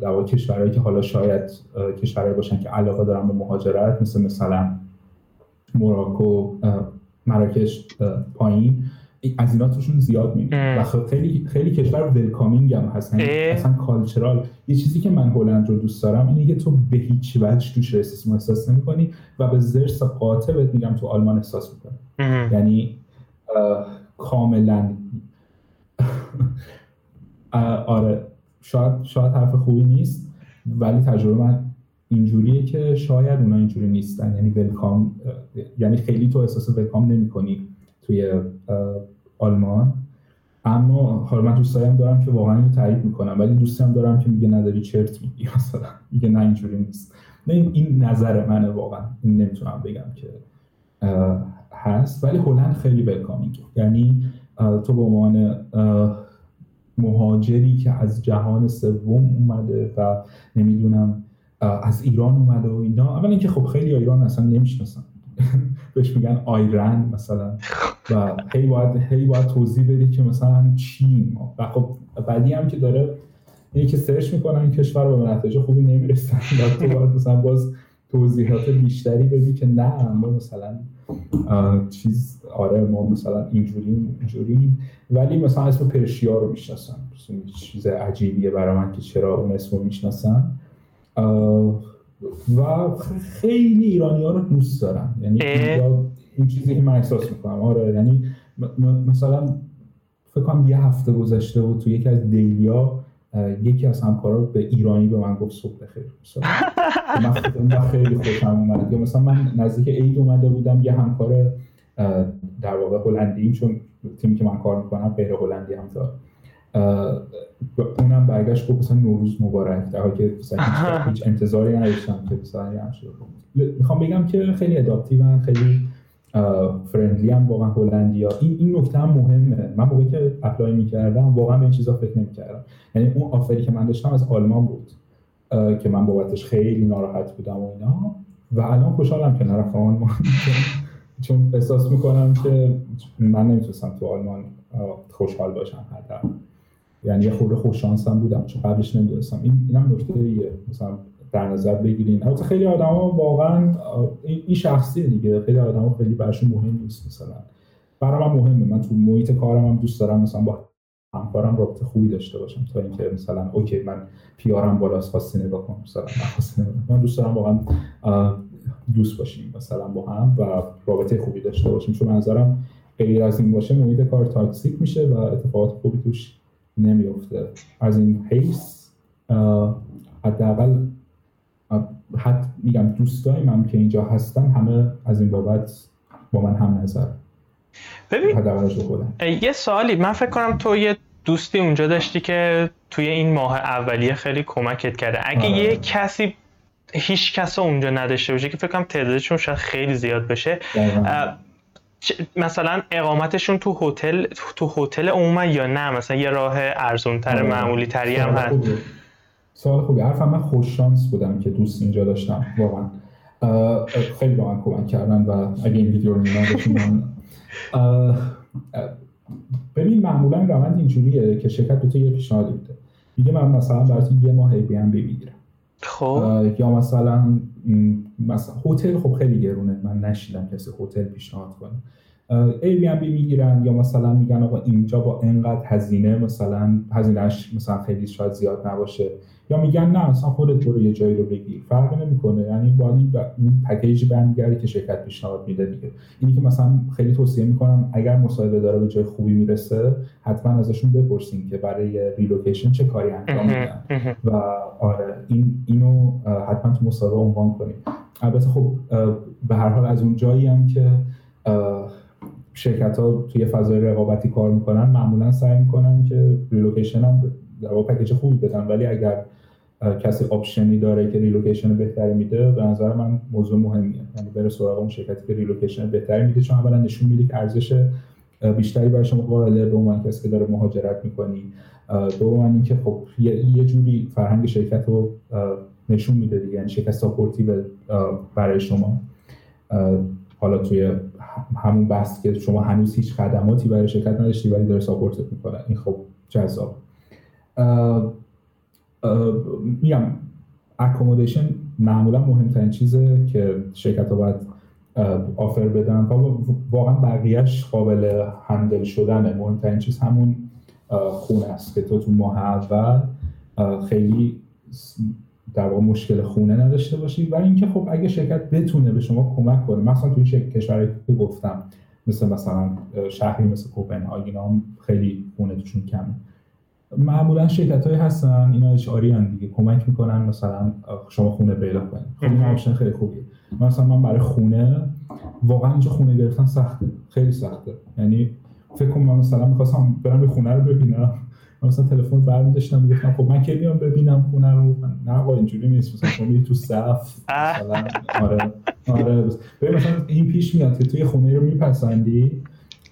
در واقع کشورهایی که حالا شاید کشورهایی باشن که علاقه دارن به مهاجرت مثل مثلا موراکو مراکش پایین از اینا توشون زیاد می‌بینیم و خب خیلی خیلی کشور welcoming هم هستن اصلا cultural یه چیزی که من هلند رو دوست دارم اینه که تو به هیچ وجه توش racism احساس نمی‌کنی و به ضرس قاطع بهت میگم تو آلمان احساس می‌کنی. یعنی کاملا. آره. شاید شاید حرف خوبی نیست ولی تجربه من اینجوریه که شاید اونا اینجوری نیستن. یعنی welcome یعنی خیلی تو احساس ولکام نمی‌کنی توی آلمان. اما حالا من دوستایم دارم که واقعا اینو تایید می‌کنم ولی دوستم دارم که میگه نداری چرت میگی مثلا میگه نه اینجوری نیست. نه این نظر منه واقعا نمی‌تونم بگم که هست. ولی هلند خیلی ولکامینگ یعنی تو به عنوان مهاجری که از جهان سوم اومده و نمی‌دونم از ایران اومده و اینا. اول اینکه خب خیلی ایران اصلا نمی‌شناسن. بهش میگن آیرن مثلا. و هی باید هی باید توضیح بدی که مثلا چی و خب بعدی هم که داره اینی که سرچ می‌کنن این کشور به نتیجه خوبی نمی‌رسن. و تو باید مثلا باز توضیحات بیشتری بدی که نه ما مثلا چیز آره ما مثلا اینجوری اینجوری ولی مثلا اسم پرشیا رو می‌شناسن چیز عجیبیه برای من که چرا اون اسم رو می‌شناسن و خیلی ایرانی ها رو دوست دارم. یعنی این چیزی که من احساس می‌کنم. آره یعنی مثلا فکر کنم یه هفته گذشته و تو یکی از دیلیا یکی از همکارا به ایرانی به من گفت صبح بخیر. من خیلی خوشم اومد. یا مثلا من نزدیک عید اومده بودم یه همکار در واقع هلندی چون تیمی که من کار می‌کنم غیر هلندی هم دار اونم برگشت گفت مثلا نوروز مبارک. در حالی که هیچ انتظاری نداشتم که مثلا می‌خوام بگم که خیلی اداپتیون خیلی فرندلی هم واقعا هلندیا این این نکته هم مهمه. من موقعی که اپلای می‌کردم واقعا به این چیزا فکر نمی‌کردم. یعنی اون آفری که من داشتم از آلمان بود که من بابتش خیلی ناراحت بودم و اینا. و الان خوشحالم که نرفتم آلمان. چون احساس می‌کنم که من نمی‌تونستم تو آلمان خوشحال باشم حتی یعنی یه خورده خوششانسم بودم چون قبلش نمی‌دونستم. این اینم نکته مثلا در نظر بگیرین. البته خیلی آدما واقعا این شخصی دیگه. خیلی آدما خیلی براشون مهم نیست مثلا. برای من مهمه. من تو محیط کارم هم دوست دارم مثلا با همکارم رابطه خوبی داشته باشم تا اینکه مثلا اوکی من پیارم بالاست خواستی نگاه کنم مثلا من دوست دارم واقعا دوست باشیم مثلا با هم و رابطه خوبی داشته باشیم. چون نظرم غیر از این باشه محیط کار تاکسیک میشه و اتفاقات خوبی توش نمیفته از این حیث حداقل حد میگم دوستای من که اینجا هستن همه از این بابت با من هم نظر. ببین یه سوالی. من فکر کنم تو یه دوستی اونجا داشتی که توی این ماه اولیه خیلی کمکت کرده. اگه آره. یه کسی هیچ کس اونجا نداشته باشه که فکر کنم تعدادشون شاید خیلی زیاد بشه مثلا اقامتشون تو هتل تو هتل عموما یا نه؟ مثلا یه راه ارزونتر آره. معمولی تری هم هست. سوال خوبی حرفم من خوش شانس بودم که دوست اینجا داشتم. واقعا. خیلی با من کمک کردن و اگه این ویدیو رو من ببین معمولا روند اینجوریه که شرکت به تو یه پیشنهاد میده. میگه من مثلا برای یه ماه بی ام بگیرم خب. یا مثلا مثلا هتل خب خیلی گرونه. من نشیدم کسی هتل پیشنهاد کنه. ای بی بی می‌گیرن یا مثلا میگن آقا اینجا با انقدر هزینه مثلا هزینهش مثلا خیلی شاید زیاد نباشه. یا میگن نه اصلا خودت برو یه جایی رو بگیر. فرق نمی‌کنه. یعنی با این پکیج برمیگردی که شرکت پیشنهاد میده دیگه. اینی که مثلا خیلی توصیه می‌کنم اگر مصاحبه داره به جای خوبی می‌رسه حتما ازشون بپرسین که برای relocation چه کاری انجام میدن. و آره این اینو حتما تو مصاحبه عنوان کنید البته خب به هر حال از اون جایی هم که شرکت ها توی فضای رقابتی کار می‌کنن معمولا سعی می‌کنن که relocation هم در package خوبی بدن. ولی اگر کسی option ی داره که relocation بهتری میده به نظر من موضوع مهمیه. یعنی بره سراغ اون شرکتی که relocation بهتری میده چون اولا نشون میده که ارزش بیشتری برای شما قائله به عنوان کسی که داره مهاجرت می‌کنی. دوم اینکه خب یه جوری فرهنگ شرکت رو نشون میده دیگه یعنی شرکت supportive برای شما. حالا توی همون بحث که شما هنوز هیچ خدماتی برای شرکت نداشتی ولی داره support ت می‌کنه. این خب جذاب. میگم accommodation معمولا مهمترین چیزه که شرکت ها باید آفر بدن. واقعا بقیهش قابل هندل شدنه. مهمترین چیز همون خونه است که تو تو ماه اول خیلی در واقع مشکل خونه نداشته باشی. و اینکه خب اگه شرکت بتونه به شما کمک کنه مثلا تو این کشوری که گفتم مثل مثلا شهری مثل کوپنهاگن خیلی خونه توشون کمه. معمولا شرکت های هستن اینا اچ آری دیگه. کمک می‌کنن مثلا شما خونه پیدا کنید خب این option خیلی خوبیه. مثلا من برای خونه واقعا اینجا خونه گرفتن سخته. خیلی سخته. یعنی فکر کنم من مثلا می‌خواستم برم خونه رو ببینم. مثلا تلفن برمی داشتم می‌گفتم خب من کی بیام ببینم خونه رو؟ نه آقا اینجوری نیست. مثلا شما تو صف. مثلا آره. آره. ببین مثلا این پیش میاد که توی خونه رو میپسندی.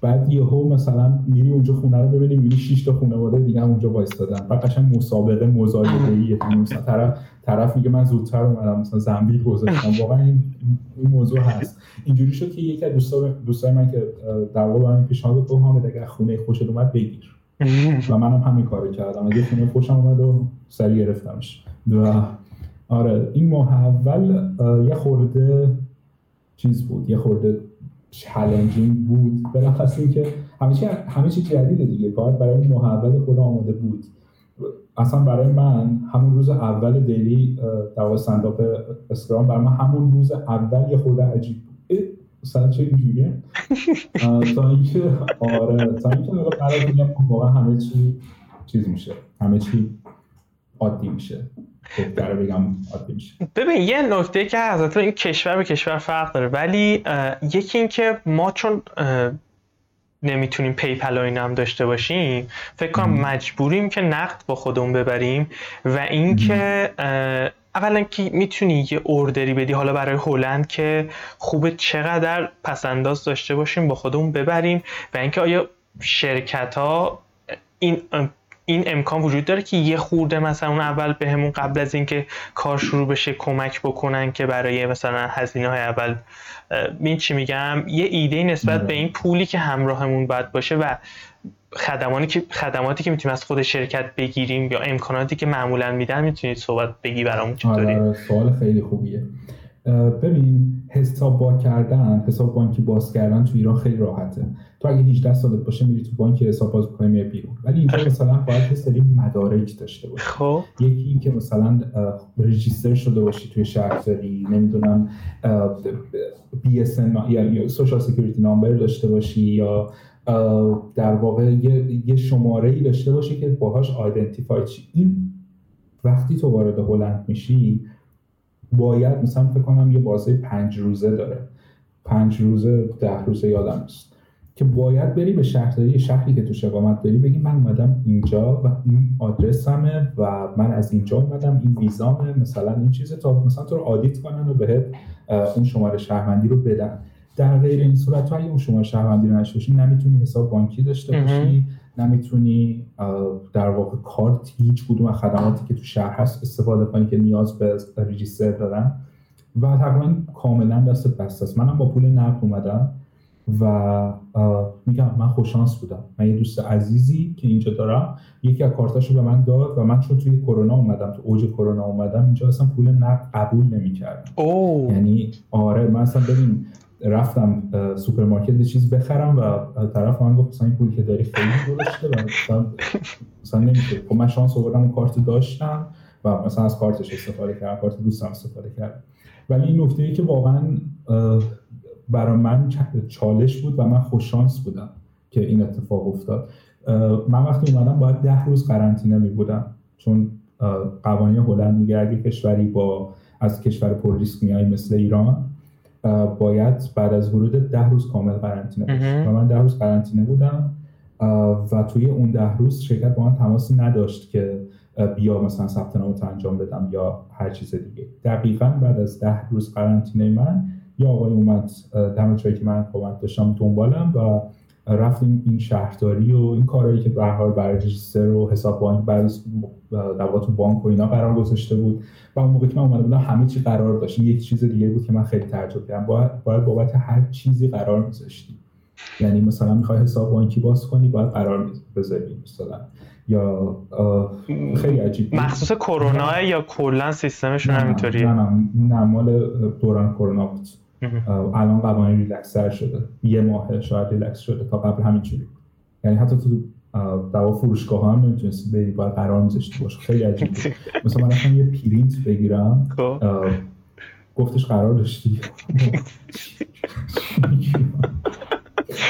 بعد یهو مثلا میری اونجا خونه رو ببینی میری 6 تا خانواده دیگه هم اونجا وایستادن. بعد قشنگ مسابقه مزایده ای مثلا طرف طرف میگه من زودتر اومدم مثلا زنبیل گذاشتم. واقعا این, موضوع هست. اینجوری شد که یکی از دوستای دوستای من که در واقع برام پیشنهاد داد حامد اگر خونه خوشت اومد بگیر. و منم همین کارو کردم. اگه خونه خوشم اومد و سری گرفتمش. و آره این ماه اول یه خورده چیز بود. یه خورده چالنجینگ بود. بلخص که همه چی همه چی جدیده دیگه. باید برای محول خود آماده بود. اصلا برای من همون روز اول دیلی در سنداپ اسکرام برای من همون روز اول یه خورده عجیب بود. مثلا چه اینجوریه؟ تا اینکه آره تا اینکه قرار بگم خب واقعا همه چی چیز میشه. همه چی عادی میشه. بگم ببین یه نکته که حضرت این کشور به کشور فرق داره ولی یکی این که ما چون نمی‌تونیم پیپل و هم داشته باشیم فکر کنم مجبوریم که نقد با خودمون ببریم و اینکه اولا که می‌تونی یه اوردری بدی حالا برای هلند که خوبه چقدر پسنداز داشته باشیم با خودمون ببریم و اینکه آیا شرکت ها این این امکان وجود داره که یه خورده مثلا اون اول بهمون به قبل از اینکه کار شروع بشه کمک بکنن که برای مثلا هزینه های اول این چی میگم؟ یه ایده نسبت به این پولی که همراهمون باید باشه و خدماتی که خدماتی که می‌تونیم از خود شرکت بگیریم یا امکاناتی که معمولا میدن می‌تونید صحبت بگی برامون چطوری آره سوال خیلی خوبیه. ببین حساب با کردن حساب بانکی باز کردن تو ایران خیلی راحته. تو اگه 18 سالت باشه میری تو بانک حساب باز می‌کنی میای بیرون. ولی اینجا مثلا باید یه سری مدارک داشته باشی. خب. یکی این که مثلا رجیستر شده باشی توی شهرداری نمی‌دونم بی اس یا social security number داشته باشی یا در واقع یه, یه شماره ای داشته باشی که باهاش identify شی. این وقتی تو وارد هلند میشی باید مثلا فکر کنم یه بازه پنج روزه داره. پنج روزه ده روزه یادم نیست. که باید بری به شهرداری شهری که تو اقامت داری بگی من اومدم اینجا و این آدرسمه و من از اینجا اومدم این ویزامه مثلا این چیزه تا مثلا تو رو add کنن و بهت اون شماره شهروندی رو بدن. در غیر این صورت تو اگه اون شماره شهروندی رو نشته نمی‌تونی حساب بانکی داشته باشی. نمی‌تونی در واقع کارت هیچ کدوم از خدماتی که تو شهر هست استفاده کنی که نیاز به رجیستر دارن. و تقریبا کاملا دست بسته است. منم با پول نقد اومدم و میگم من خوششانس بودم. من یه دوست عزیزی که اینجا دارم یکی از کارتاشو به من داد و من چون توی کرونا اومدم تو اوج کرونا اومدم اینجا اصلا پول نقد قبول نمی‌کردم. یعنی آره من اصلا ببین رفتم سوپرمارکت چیز بخرم و طرف من گفت مثلا این پولی که داری خیلی درشته و مثلا مثلا نمیشه. خب من شانس آوردم کارت داشتم و مثلا از کارتش استفاده کردم کارت دوستم استفاده کردم. ولی این نکته ای که واقعا برای من چالش بود و من خوششانس بودم که این اتفاق افتاد. من وقتی اومدم باید ده روز قرنطینه می بودم چون قوانین هلند میگه اگه کشوری با از کشور پر ریسک میای مثل ایران. باید بعد از ورود ده روز کامل قرنطینه باشی و من ده روز قرنطینه بودم و توی اون ده روز شرکت با من تماسی نداشت که بیا مثلا ثبت نامت انجام بدم یا هر چیز دیگه. دقیقا بعد از ده روز قرنطینه من یا آقای اومد دم که من کمک داشتم دنبالم و رفتیم این شهرداری و این کارهایی که به حال برای رجیستر و حساب بانک برای تو بانک و اینا قرار گذاشته بود. و اون موقع که من اومده بودم همه چی قرار داشت یک چیز دیگه بود که من خیلی تعجب کردم. باید باید بابت هر چیزی قرار میذاشتی یعنی مثلا می‌خوای حساب بانکی باز کنی باید قرار بذاری مثلا. یا خیلی عجیب مخصوص کرونا یا کلا سیستمشون همینطوریه نه نه نه مال دوران کرونا بود. الان قوانین ریلکس شده. یه ماه شاید ریلکس شده تا قبل همین جوری یعنی حتی تو دوا فروشگاه هم نمی‌تونستی بری باید قرار میذاشتی باشه. خیلی عجیب مثلا من اصلا یه پرینت بگیرم. خب. گفتش قرار داشتی.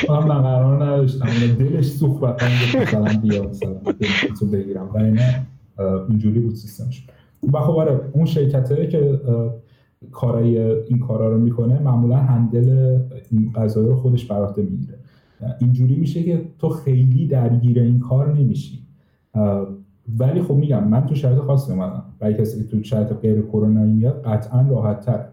من قرار نداشتم. دلش سوخت بعد مثلا بیا مثلا تو بگیرم. و اینه اینجوری بود سیستمش. و خب آره اون شرکته که کارای این کارا رو می‌کنه معمولا هندل این قضایا رو خودش برات می‌گیره. اینجوری میشه که تو خیلی درگیر این کار نمیشی. ولی خب میگم من تو شرایط خاصی اومدم. برای کسی که تو شرایط غیر کرونایی میاد قطعا راحت تر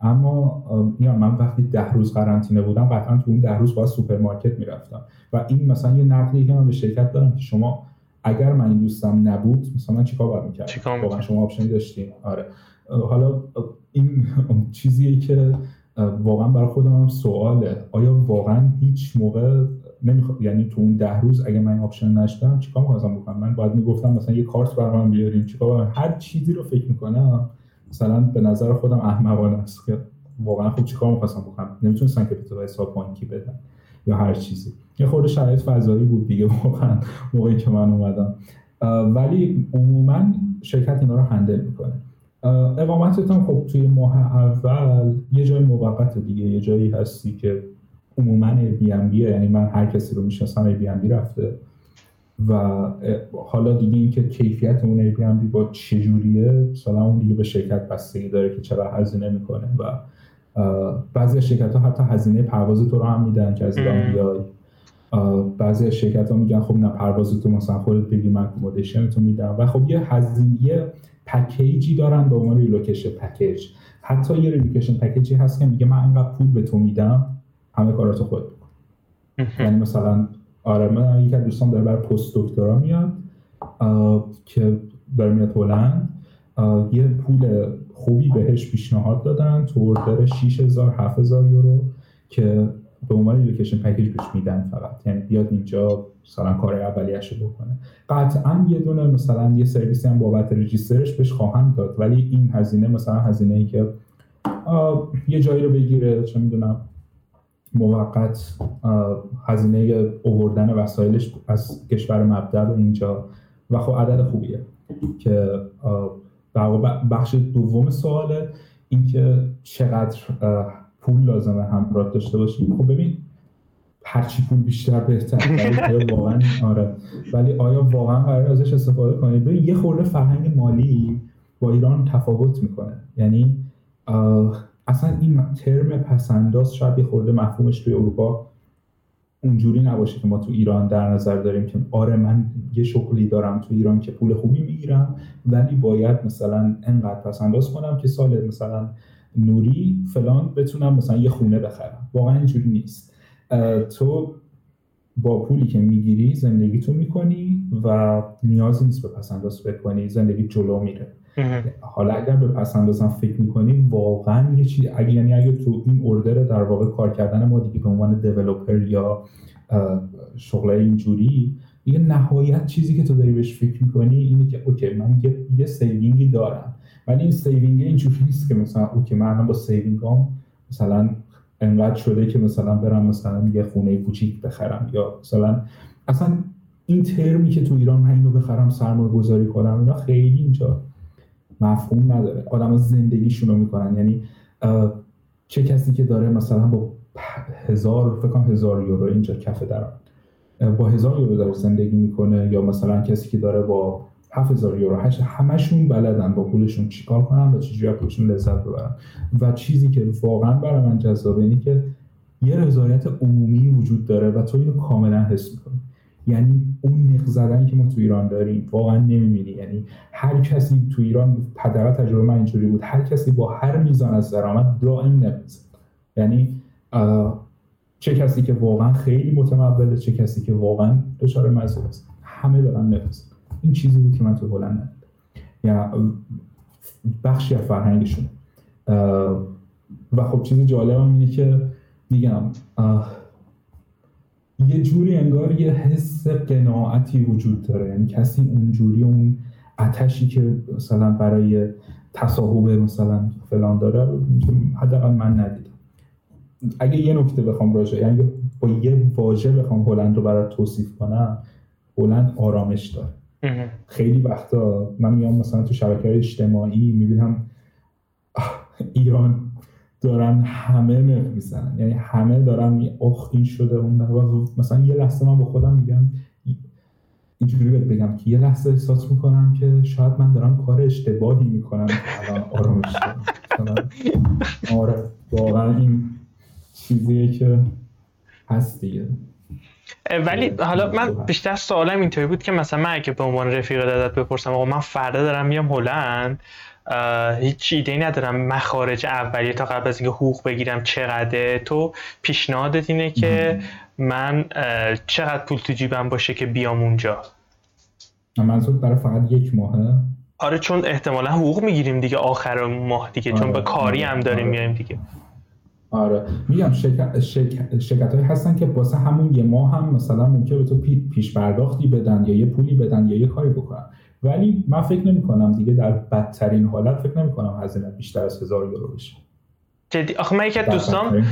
اما میگم من وقتی ده روز قرنطینه بودم قطعا تو اون ده روز باید سوپرمارکت می‌رفتم. و این مثلا یه نقدی که من به شرکت دارم که شما اگر من این دوستم نبود مثلا من چیکار باید می‌کردم؟ واقعا شما option ی داشتیم. آره. حالا این چیزیه که واقعا برای خودم هم سواله. آیا واقعا هیچ موقع نمی‌خواد یعنی تو اون ده روز اگه من آپشن نشدم چیکار می‌خواستم بکنم؟ من باید می‌گفتم مثلا یه کارت برام بیارین چیکار هر چیزی رو فکر می‌کنم مثلا به نظر خودم احمقانه است که واقعا خب چیکار می‌خواستم بکنم؟ نمی‌تونستم که تو حساب بانکی بدم یا هر چیزی. یه خورده شرایط فضایی بود دیگه واقعا موقعی که من اومدم. ولی عموما شرکت اینا رو هندل می‌کنه. اقامتتان خب توی ماه اول یه جای موقت دیگه یه جایی هستی که عموما Airbnb یعنی من هر کسی رو می‌شناسم Airbnb رفته. و حالا دیگه اینکه کیفیت اون Airbnb با چجوریه مثلا اون دیگه به شرکت بستگی داره که چقدر هزینه می‌کنه و بعضی شرکت ها حتی هزینه پرواز تو رو هم میدن که از ایران بیای. بعضی شرکت ها میگن خب نه پرواز تو مثلا خودت بگی من accommodation تو میدم. و خب یه هزینه package ی دارن به عنوان relocation package حتی یه relocation package ی هست که میگه من اینقدر پول به تو میدم همه کاراتو خودت بکن یعنی مثلا آره من یکی از دوستان داره برای پست دکترا میاد که داره میاد هلند. یه پول خوبی بهش پیشنهاد دادن تو order 6000 7000 یورو که به عنوان ریلوکیشن پکیج بهش میدن فقط. یعنی بیاد اینجا مثلا کار اولیه‌اش رو بکنه. قطعا یه دونه مثلا یه سرویسی هم بابت رجیسترش بهش خواهم داد. ولی این هزینه مثلا هزینه ای که یه جایی رو بگیره چه می‌دونم موقت هزینه اووردن وسایلش از کشور مبدع به اینجا. و خب عدد خوبیه که بخش دوم سواله اینکه چقدر پول لازمه همراه داشته باشیم. خب ببین هرچی پول بیشتر بهتر. ولی آیا واقعا آره. ولی آیا واقعا قرار ازش استفاده کنید یه خورده فرهنگ مالی با ایران تفاوت می‌کنه. یعنی اصلا این ترم پسنداز شاید یه خورده مفهومش توی اروپا اونجوری نباشه که ما تو ایران در نظر داریم که آره من یه شغلی دارم تو ایران که پول خوبی می‌گیرم ولی باید مثلا انقدر پسنداز کنم که سال مثلا نوری فلان بتونم مثلا یه خونه بخرم. واقعا اینجوری نیست. تو با پولی که می‌گیری زندگی تو می‌کنی و نیازی نیست به پسنداز بکنی زندگی جلو میره. حالا اگر به پسندازم فکر می‌کنی واقعا یه چیز اگه یعنی اگه تو این اوردر در واقع کار کردن ما دیگه به عنوان دیولوپر یا شغل اینجوری دیگه نهایت چیزی که تو داری بهش فکر می‌کنی اینه که okay من یه, یه saving ی دارم. ولی این saving اینجوری نیست که مثلا okay من با saving ام مثلا انقدر شده که مثلا برم مثلا یه خونه کوچیک بخرم یا مثلا اصلا این ترمی که تو ایران من اینو بخرم سرمایه گذاری کنم اینا خیلی اینجا مفهوم نداره. آدم زندگیشون رو می‌کنن. یعنی چه کسی که داره مثلا با هزار فکر کنم هزار یورو اینجا کفه درآمد. با هزار یورو داره زندگی می‌کنه یا مثلا کسی که داره با 7000 یورو هشت همشون بلدن با پولشون چیکار کنن و چجوری پولشون لذت ببرن. و چیزی که واقعا برای من جذابه اینه که یه رضایت عمومی وجود داره و تو اینو کاملا حس می‌کنی. یعنی اون نق زدنی که ما تو ایران داریم واقعا نمی‌بینی. یعنی هر کسی تو ایران حداقل تجربه من اینجوری بود هر کسی با هر میزان از درآمد دائم نمیزه یعنی چه کسی که واقعا خیلی متموله چه کسی که واقعا دچار مزه است. همه دارن نفس این چیزی بود که من تو هلند یا بخشی از فرهنگشون و خب چیز جالب هم اینه که میگم یه جوری انگار یه حس قناعتی وجود داره. یعنی کسی اونجوری اون اتشی که مثلا برای تصاحب مثلا فلان داره حداقل من ندیدم. اگه یه نکته بخوام راجع یعنی با یه واژه بخوام هلند رو برای توصیف کنم هلند آرامش داره. خیلی وقتا من میام مثلا تو شبکه های اجتماعی می‌بینم ایران دارن همه نق می‌زنن. یعنی همه دارن می این شده اون مثلا یه لحظه من با خودم میگم اینجوری بهت بگم که یه لحظه احساس می‌کنم که شاید من دارم کار اشتباهی می‌کنم الان آرامش آره واقعا این چیزیه که هست دیگه. ولی حالا من بیشتر سوالم اینطوری بود که مثلا من اگه به عنوان رفیق دادت بپرسم آقا من فردا دارم میام هلند هیچ ایده ندارم مخارج اولیه تا قبل از اینکه حقوق بگیرم چقدره. تو پیشنهادت اینه که من چقدر پول تو جیبم باشه که بیام اونجا؟ منظور برای فقط یک ماهه. آره چون احتمالا حقوق می‌گیریم دیگه آخر ماه دیگه چون به آره، کاری آره، هم داریم آره. میایم دیگه. آره. میگم شرکت, شرکت, هایی هستن که واسه همون یه ماه هم مثلا ممکنه به تو پیش پرداختی بدن یا یه پولی بدن یا یه کاری بکنن. ولی من فکر نمی کنم دیگه در بدترین حالت فکر نمی کنم هزینه بیشتر از هزار یورو بشه. جدی. آخه من یکی از دوستان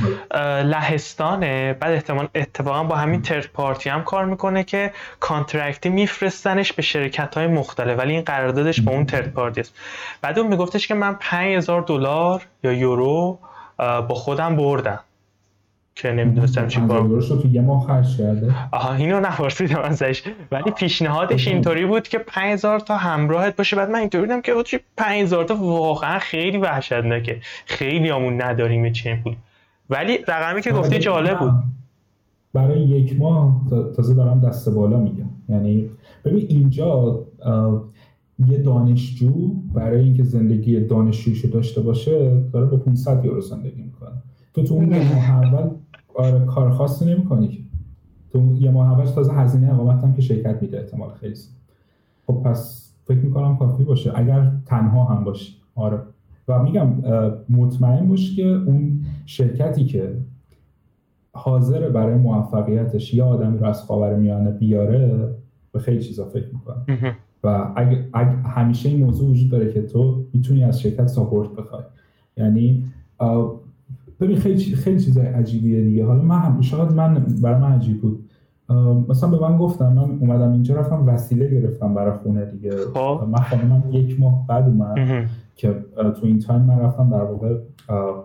لهستانه. بعد احتمال اتفاقا با همین third party هم کار می‌کنه که contract ی میفرستنش به شرکت های مختلف ولی این قراردادش با اون third party است. بعد اون میگفتش که من 5000 دلار یا یورو با خودم بردم. که نمی‌دونستم چی کار تو یه ماه خرج کرده. آها اینو نپرسیدم ازش. ولی پیشنهادش اینطوری بود که 5000 تا همراهت باشه. بعد من اینطوری بودم که 5000 تا واقعا خیلی وحشتناکه. خیلی همون نداریم چه پول ولی رقمی که گفتی جالب بود. برای یک ماه تازه دارم دست بالا میگم. یعنی ببین اینجا یه دانشجو برای اینکه زندگی دانشجویشو داشته باشه داره با 500 یورو زندگی می‌کنه. تو تو اون ماه اول آره کار خاصی نمی‌کنی تو یه ماه اولش تازه هزینه اقامت هم که شرکت میده احتمال خیلی. خب پس فکر می‌کنم کافی باشه. اگر تنها هم باشی. آره. و میگم مطمئن باش که اون شرکتی که حاضر برای موفقیتش یا آدمی رو از خاور میانه بیاره به خیلی چیزا فکر می‌کنه و اگه, همیشه این موضوع وجود داره که تو می‌تونی از شرکت ساپورت بخوای. یعنی ببین خیلی خیلی چیزای عجیبیه دیگه. حالا من شاید من برای من عجیب بود. مثلا به من گفتم من اومدم اینجا رفتم وسیله گرفتم برای خونه دیگه. خب. من خانمم یک ماه بعد اومد که تو این تایم من رفتم در واقع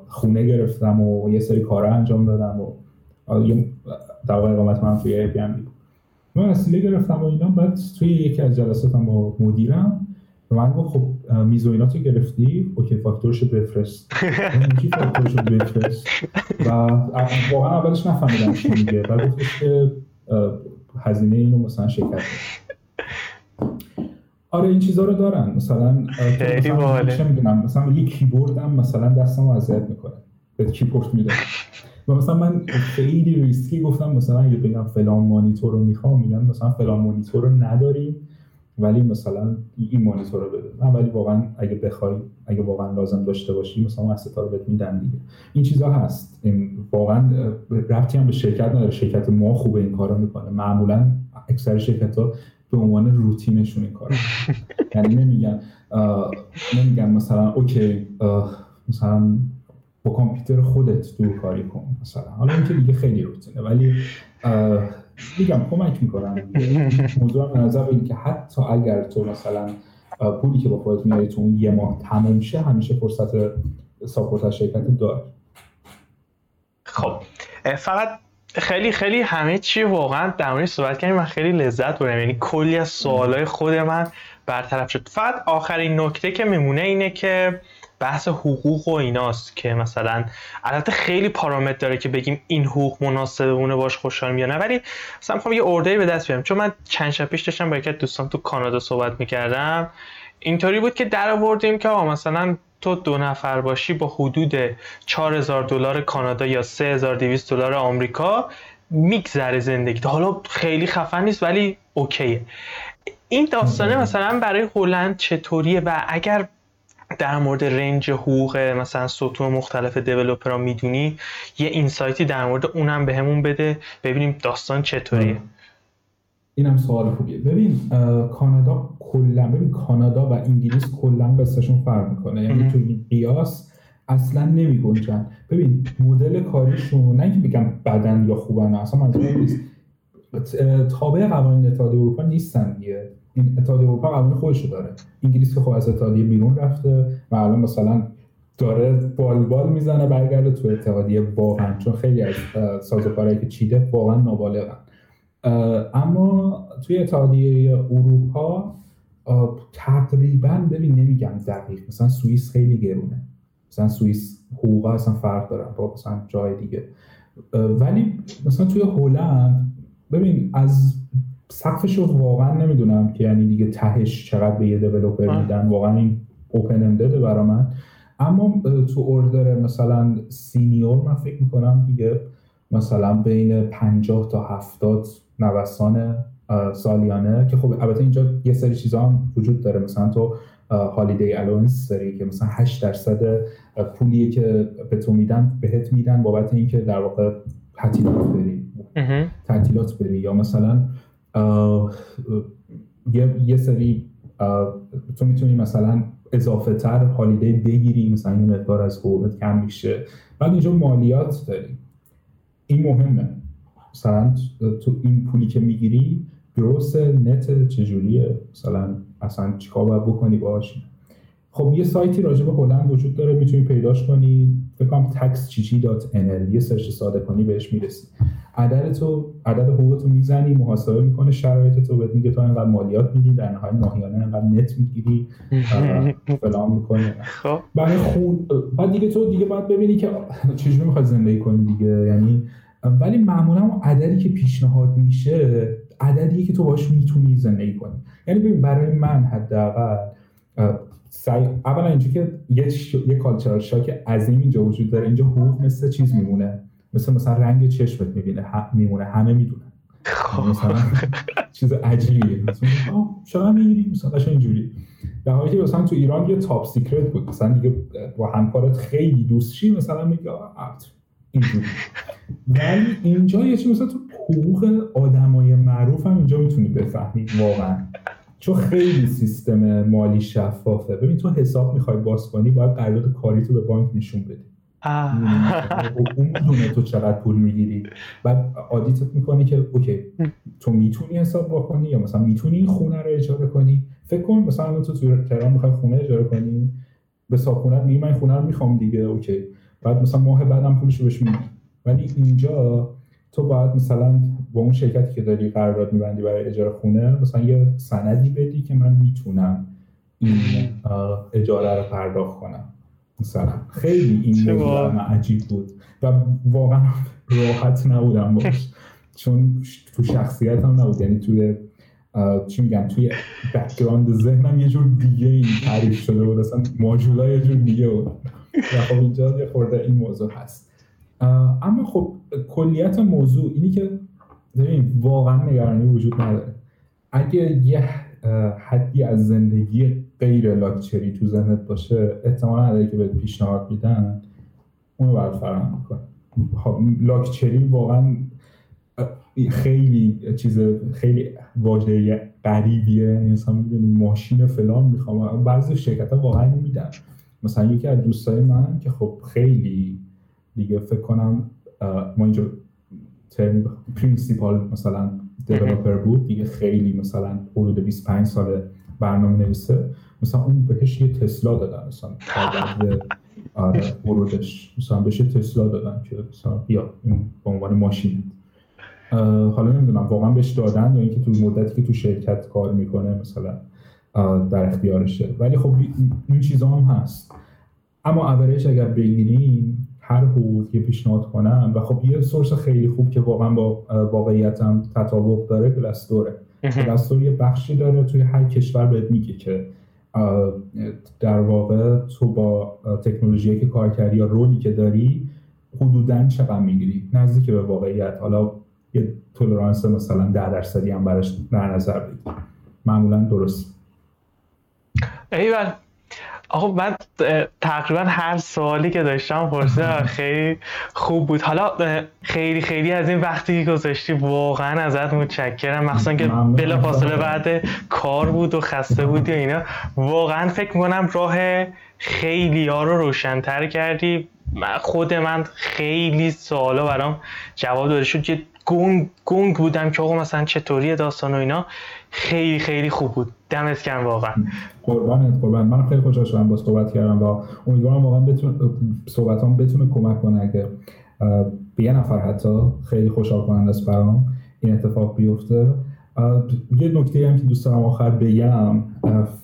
خونه گرفتم و یه سری کارا انجام دادم و در واقع اقامت من توی ای بود. من وسیله گرفتم و اینا بعد توی یکی از جلساتم با مدیرم به من گفت خب میز و ایناتو گرفتی؟ okay فاکتورشو بفرست. کی فاکتورشو بفرست؟ و واقعا اولش نفهمیدم چی میگه. و گفتش که هزینه اینو مثلا شرکت آره این چیزا رو دارن. مثلا خیلی باحاله. مثلا یه کیبورد هم مثلا دستمو اذیت می‌کنه. به کیبورد میده و مثلا من خیلی ریسکی گفتم مثلا اگه بگم فلان مانیتور رو می‌خوام میگن مثلا فلان مانیتور رو نداریم ولی مثلا این مانیتور رو بده نه ولی واقعا اگه بخوای اگه واقعا لازم داشته باشی مثلا رو بهت میدن دیگه. این چیزا هست. این واقعا ربطی هم به شرکت نداره. شرکت ما خوبه این کارو می‌کنه. معمولا اکثر شرکت ها به عنوان روتینشون این کارو یعنی نمیگن نمیگن مثلا اوکی مثلا با کامپیوتر خودت دور کاری کن مثلا. حالا اینکه دیگه خیلی روتینه ولی میگم کمک می‌کنن موضوع نظر این که حتی اگر تو مثلا پولی که با خودت میاری تو اون یه ماه تموم شه همیشه فرصت ساپورت از شرکت دار خب. فقط خیلی خیلی همه چی واقعا در مورد صحبت کردیم من خیلی لذت بردم. یعنی کلی از سوالای خود من برطرف شد. فقط آخرین نکته که میمونه اینه که بحث حقوق و ایناست که مثلا البته خیلی پارامتر داره که بگیم این حقوق مناسبونه باش خوشحال میاد ولی مثلا می‌خوام یه اوردری به دست بیارم. چون من چند شب پیش داشتم با یکی دوستان تو کانادا صحبت می‌کردم. اینطوری بود که در آوردیم که آقا مثلا تو دو نفر باشی با حدود 4000 دلار کانادا یا 3200 دلار آمریکا میگذره زندگی حالا خیلی خفن نیست ولی اوکیه. این داستانه مثلا برای هلند چطوریه و اگر در مورد رنج حقوق مثلا سطوح مختلف دیولوپرها می‌دونی؟ یه اینسایتی در مورد اونم بهمون به بده. ببینیم داستان چطوریه. اینم سوال خوبیه. ببین کانادا کلا ببین کانادا و انگلیس کلا قصهشون فرق می‌کنه. یعنی تو این قیاس اصلا نمی گنجن ببین مدل کاریشون نه اینکه بگم بدن یا خوبن اصلا منظور نیست. تابع قوانین اتحادیه اروپا نیستن دیگه. این اتحادیه اروپا قوانین خودشو داره. انگلیس که خب از اتحادیه بیرون رفته و الان مثلا داره بالبال می‌زنه برگرده تو اتحادیه واقعا چون خیلی از سازوکارهایی که چیده واقعا نابالغن. اما توی اتحادیه اروپا تقریبا ببین نمیگم دقیق مثلا سوئیس خیلی گرونه. مثلا سوئیس حقوقا اصلا فرق دارن با مثلا جای دیگه. ولی مثلا توی هلند ببین از سقفش رو واقعا نمی‌دونم که یعنی دیگه تهش چقدر به یه دیولوپر میدن. واقعا این اوپن اندده برا من. اما تو اوردر مثلا سینیور من فکر می‌کنم دیگه مثلا بین 50 تا 70 نوسان سالیانه که خب البته اینجا یه سری چیزا هم وجود داره. مثلا تو هالیدی الونس داری که مثلا 8 درصد پولیه که به تو میدن بهت میدن بابت اینکه در واقع تعطیلات بری. تعطیلات بری. یا مثلا یه, یه سری تو می‌تونی مثلا اضافه تر holiday بگیری مثلا این مقدار از حقوقت کم میشه. بعد اینجا مالیات داری. این مهمه. مثلا تو این پولی که می‌گیری gross net چجوریه؟ مثلا اصلا چیکار باید بکنی باش؟ خب یه سایتی راجع به هلند وجود داره می‌تونی پیداش کنی. کنم taxgg.nl یه سرچ ساده کنی بهش می‌رسی. عدد تو عدد حقوق تو می‌زنی محاسبه می‌کنه شرایط تو بهت میگه تو اینقدر مالیات میدی در نهایت ماهیانه اینقدر net می‌گیری فلان می‌کنه خب. برای خون بعد دیگه تو دیگه باید ببینی که چجوری می‌خوای زندگی کنی دیگه یعنی ولی معمولا عددی که پیشنهاد میشه عددی که تو باش می‌تونی زندگی کنی. یعنی ببین برای من حداقل سعی اولا اینجا که یه, ش... یه کالچرال شاک عظیم اینجا وجود داره. اینجا حقوق مثل چیز میمونه. مثل مثلا رنگ چشمت می‌بینه. میمونه. همه می‌دونن. خب. مثلا چیز عجیبیه. مثلا چرا می‌گیری؟ مثلا اینجوری. در حالی که مثلا تو ایران یه top secret بود. مثلا دیگه با همکارت خیلی دوست شی مثلا میگه اینجوری. ولی اینجا یه چیز مثلا تو حقوق آدمای معروف هم اینجا می‌تونی بفهمی. واقعا. چون خیلی سیستم مالی شفافه. ببین تو حساب می‌خوای باز کنی باید قرارداد کاری تو به بانک نشون بدی. اون می‌دونه تو چقدر پول می‌گیری. بعد audit ت می‌کنه که okay تو می‌تونی حساب بکنی یا مثلا می‌تونی این خونه رو اجاره کنی؟ فکر کن مثلا تو تو تهران می‌خوای خونه اجاره کنی به صاحب میگی من خونه رو می‌خوام دیگه okay. بعد مثلا ماه بعدم پولش رو بهش میدی. ولی اینجا تو باید مثلا با اون شرکتی که داری قرارداد میبندی برای اجاره خونه مثلا یه سندی بدی که من می‌تونم این اجاره رو پرداخت کنم. مثلا خیلی این موضوع عجیب بود و واقعا راحت نبودم باش. چون تو شخصیت هم نبود. یعنی توی چی میگم توی background ذهنم یه جور دیگه این تعریف شده بود. اصلا ماجرا یه جور دیگه بود. و خب اینجا یه خورده این موضوع هست. اما خب کلیت موضوع اینی که ببین واقعا نگرانی وجود نداره. اگه یه حدی از زندگی غیر لاکچری تو ذهنت باشه احتمال نداره که بهت پیشنهاد میدن اونو برات فراهم می‌کنه خب، لاکچری واقعا خیلی چیز خیلی واژه غریبیه. یعنی مثلا می‌دونی ماشین فلان می‌خوام. بعضی شرکت ها واقعا میدن. مثلا یکی از دوستای من که خب خیلی دیگه فکر کنم ما اینجا ترم پرینسیپال مثلا دیولپر بود دیگه خیلی مثلا حدود 25 سال برنامه نویسه. مثلا اون بهش یه تسلا دادن مثلا آره ورودش. مثلا بهش تسلا دادن که مثلا بیا این به عنوان ماشین. حالا نمی‌دونم واقعا بهش دادن یا اینکه تو مدتی که تو شرکت کار می‌کنه مثلا در اختیارشه. ولی خب این چیزا هم هست. اما اوریج اگر بگیریم هر حقوقی پیشنهاد کنم و خب یه سورس خیلی خوب که واقعا با واقعیتم تطابق داره گلستوره گلستور یه بخشی داره توی هر کشور بهت میگه که در واقع تو با تکنولوژی که کار کردی یا رولی که داری حدودا چقدر می‌گیری؟ نزدیک به واقعیت. حالا یه تولرانس مثلا ده درصدی هم براش در نظر بگیر. معمولا درست. ایول آقا من تقریبا هر سوالی که داشتم پرسیدم خیلی خوب بود. حالا خیلی خیلی از این وقتی که گذاشتی واقعا ازت متشکرم. مخصوصا که بلا فاصله بعد کار بود و خسته بودی و اینا. واقعا فکر می‌کنم راه خیلی ها رو روشنتر کردی. خود من خیلی سوالا برام جواب داده شد. گنگ, گنگ بودم که آقا مثلا چطوری داستان و اینا. خیلی خیلی خوب بود. دمت گرم واقعا. قربانت قربان من خیلی خوشحال شدم با صحبت کردم و امیدوارم واقعا بتونه صحبتام بتونه کمک کنه. اگه به یه نفر حتی خیلی خوشحال کننده است برام این اتفاق بیفته. یه نکته هم که دوست دارم آخر بگم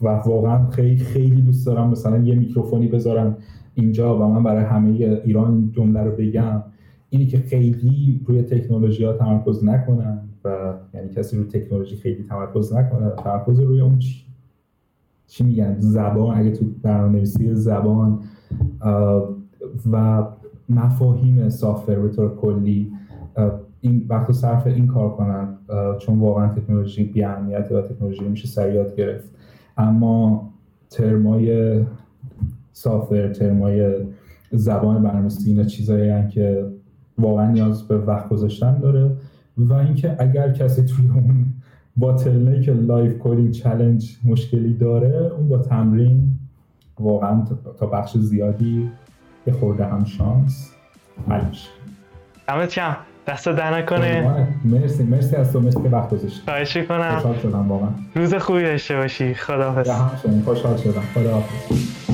و واقعا خیلی خیلی دوست دارم مثلا یه میکروفونی بذارم اینجا و من برای همه ایران جمله رو بگم اینی که خیلی روی تکنولوژی ها تمرکز نکنن. یعنی کسی روی تکنولوژی خیلی تمرکز نکنه تمرکز روی اون چی, چی میگن؟ زبان اگه تو برنامه‌نویسی زبان و مفاهیم سافتور به طور کلی این وقت صرف این کار کنن چون واقعا تکنولوژی بی و تکنولوژی میشه سریعات گرفت. اما ترمای سافر ترمای زبان برنامه‌نویسی اینا چیزایی که واقعا نیاز به وقت گذاشتن داره. و اینکه اگر کسی توی اون bottleneck live coding challenge مشکلی داره اون با تمرین واقعا تا بخش زیادی یه خورده هم شانس حل میشه. دمت گرم دستت درد نکنه مرسی مرسی از تو مرسی که وقت گذاشتی. خواهش کنم خوشحال شدم واقعا. روز خوبی داشته باشی. خداحافظ. خوشحال شدم. خداحافظ.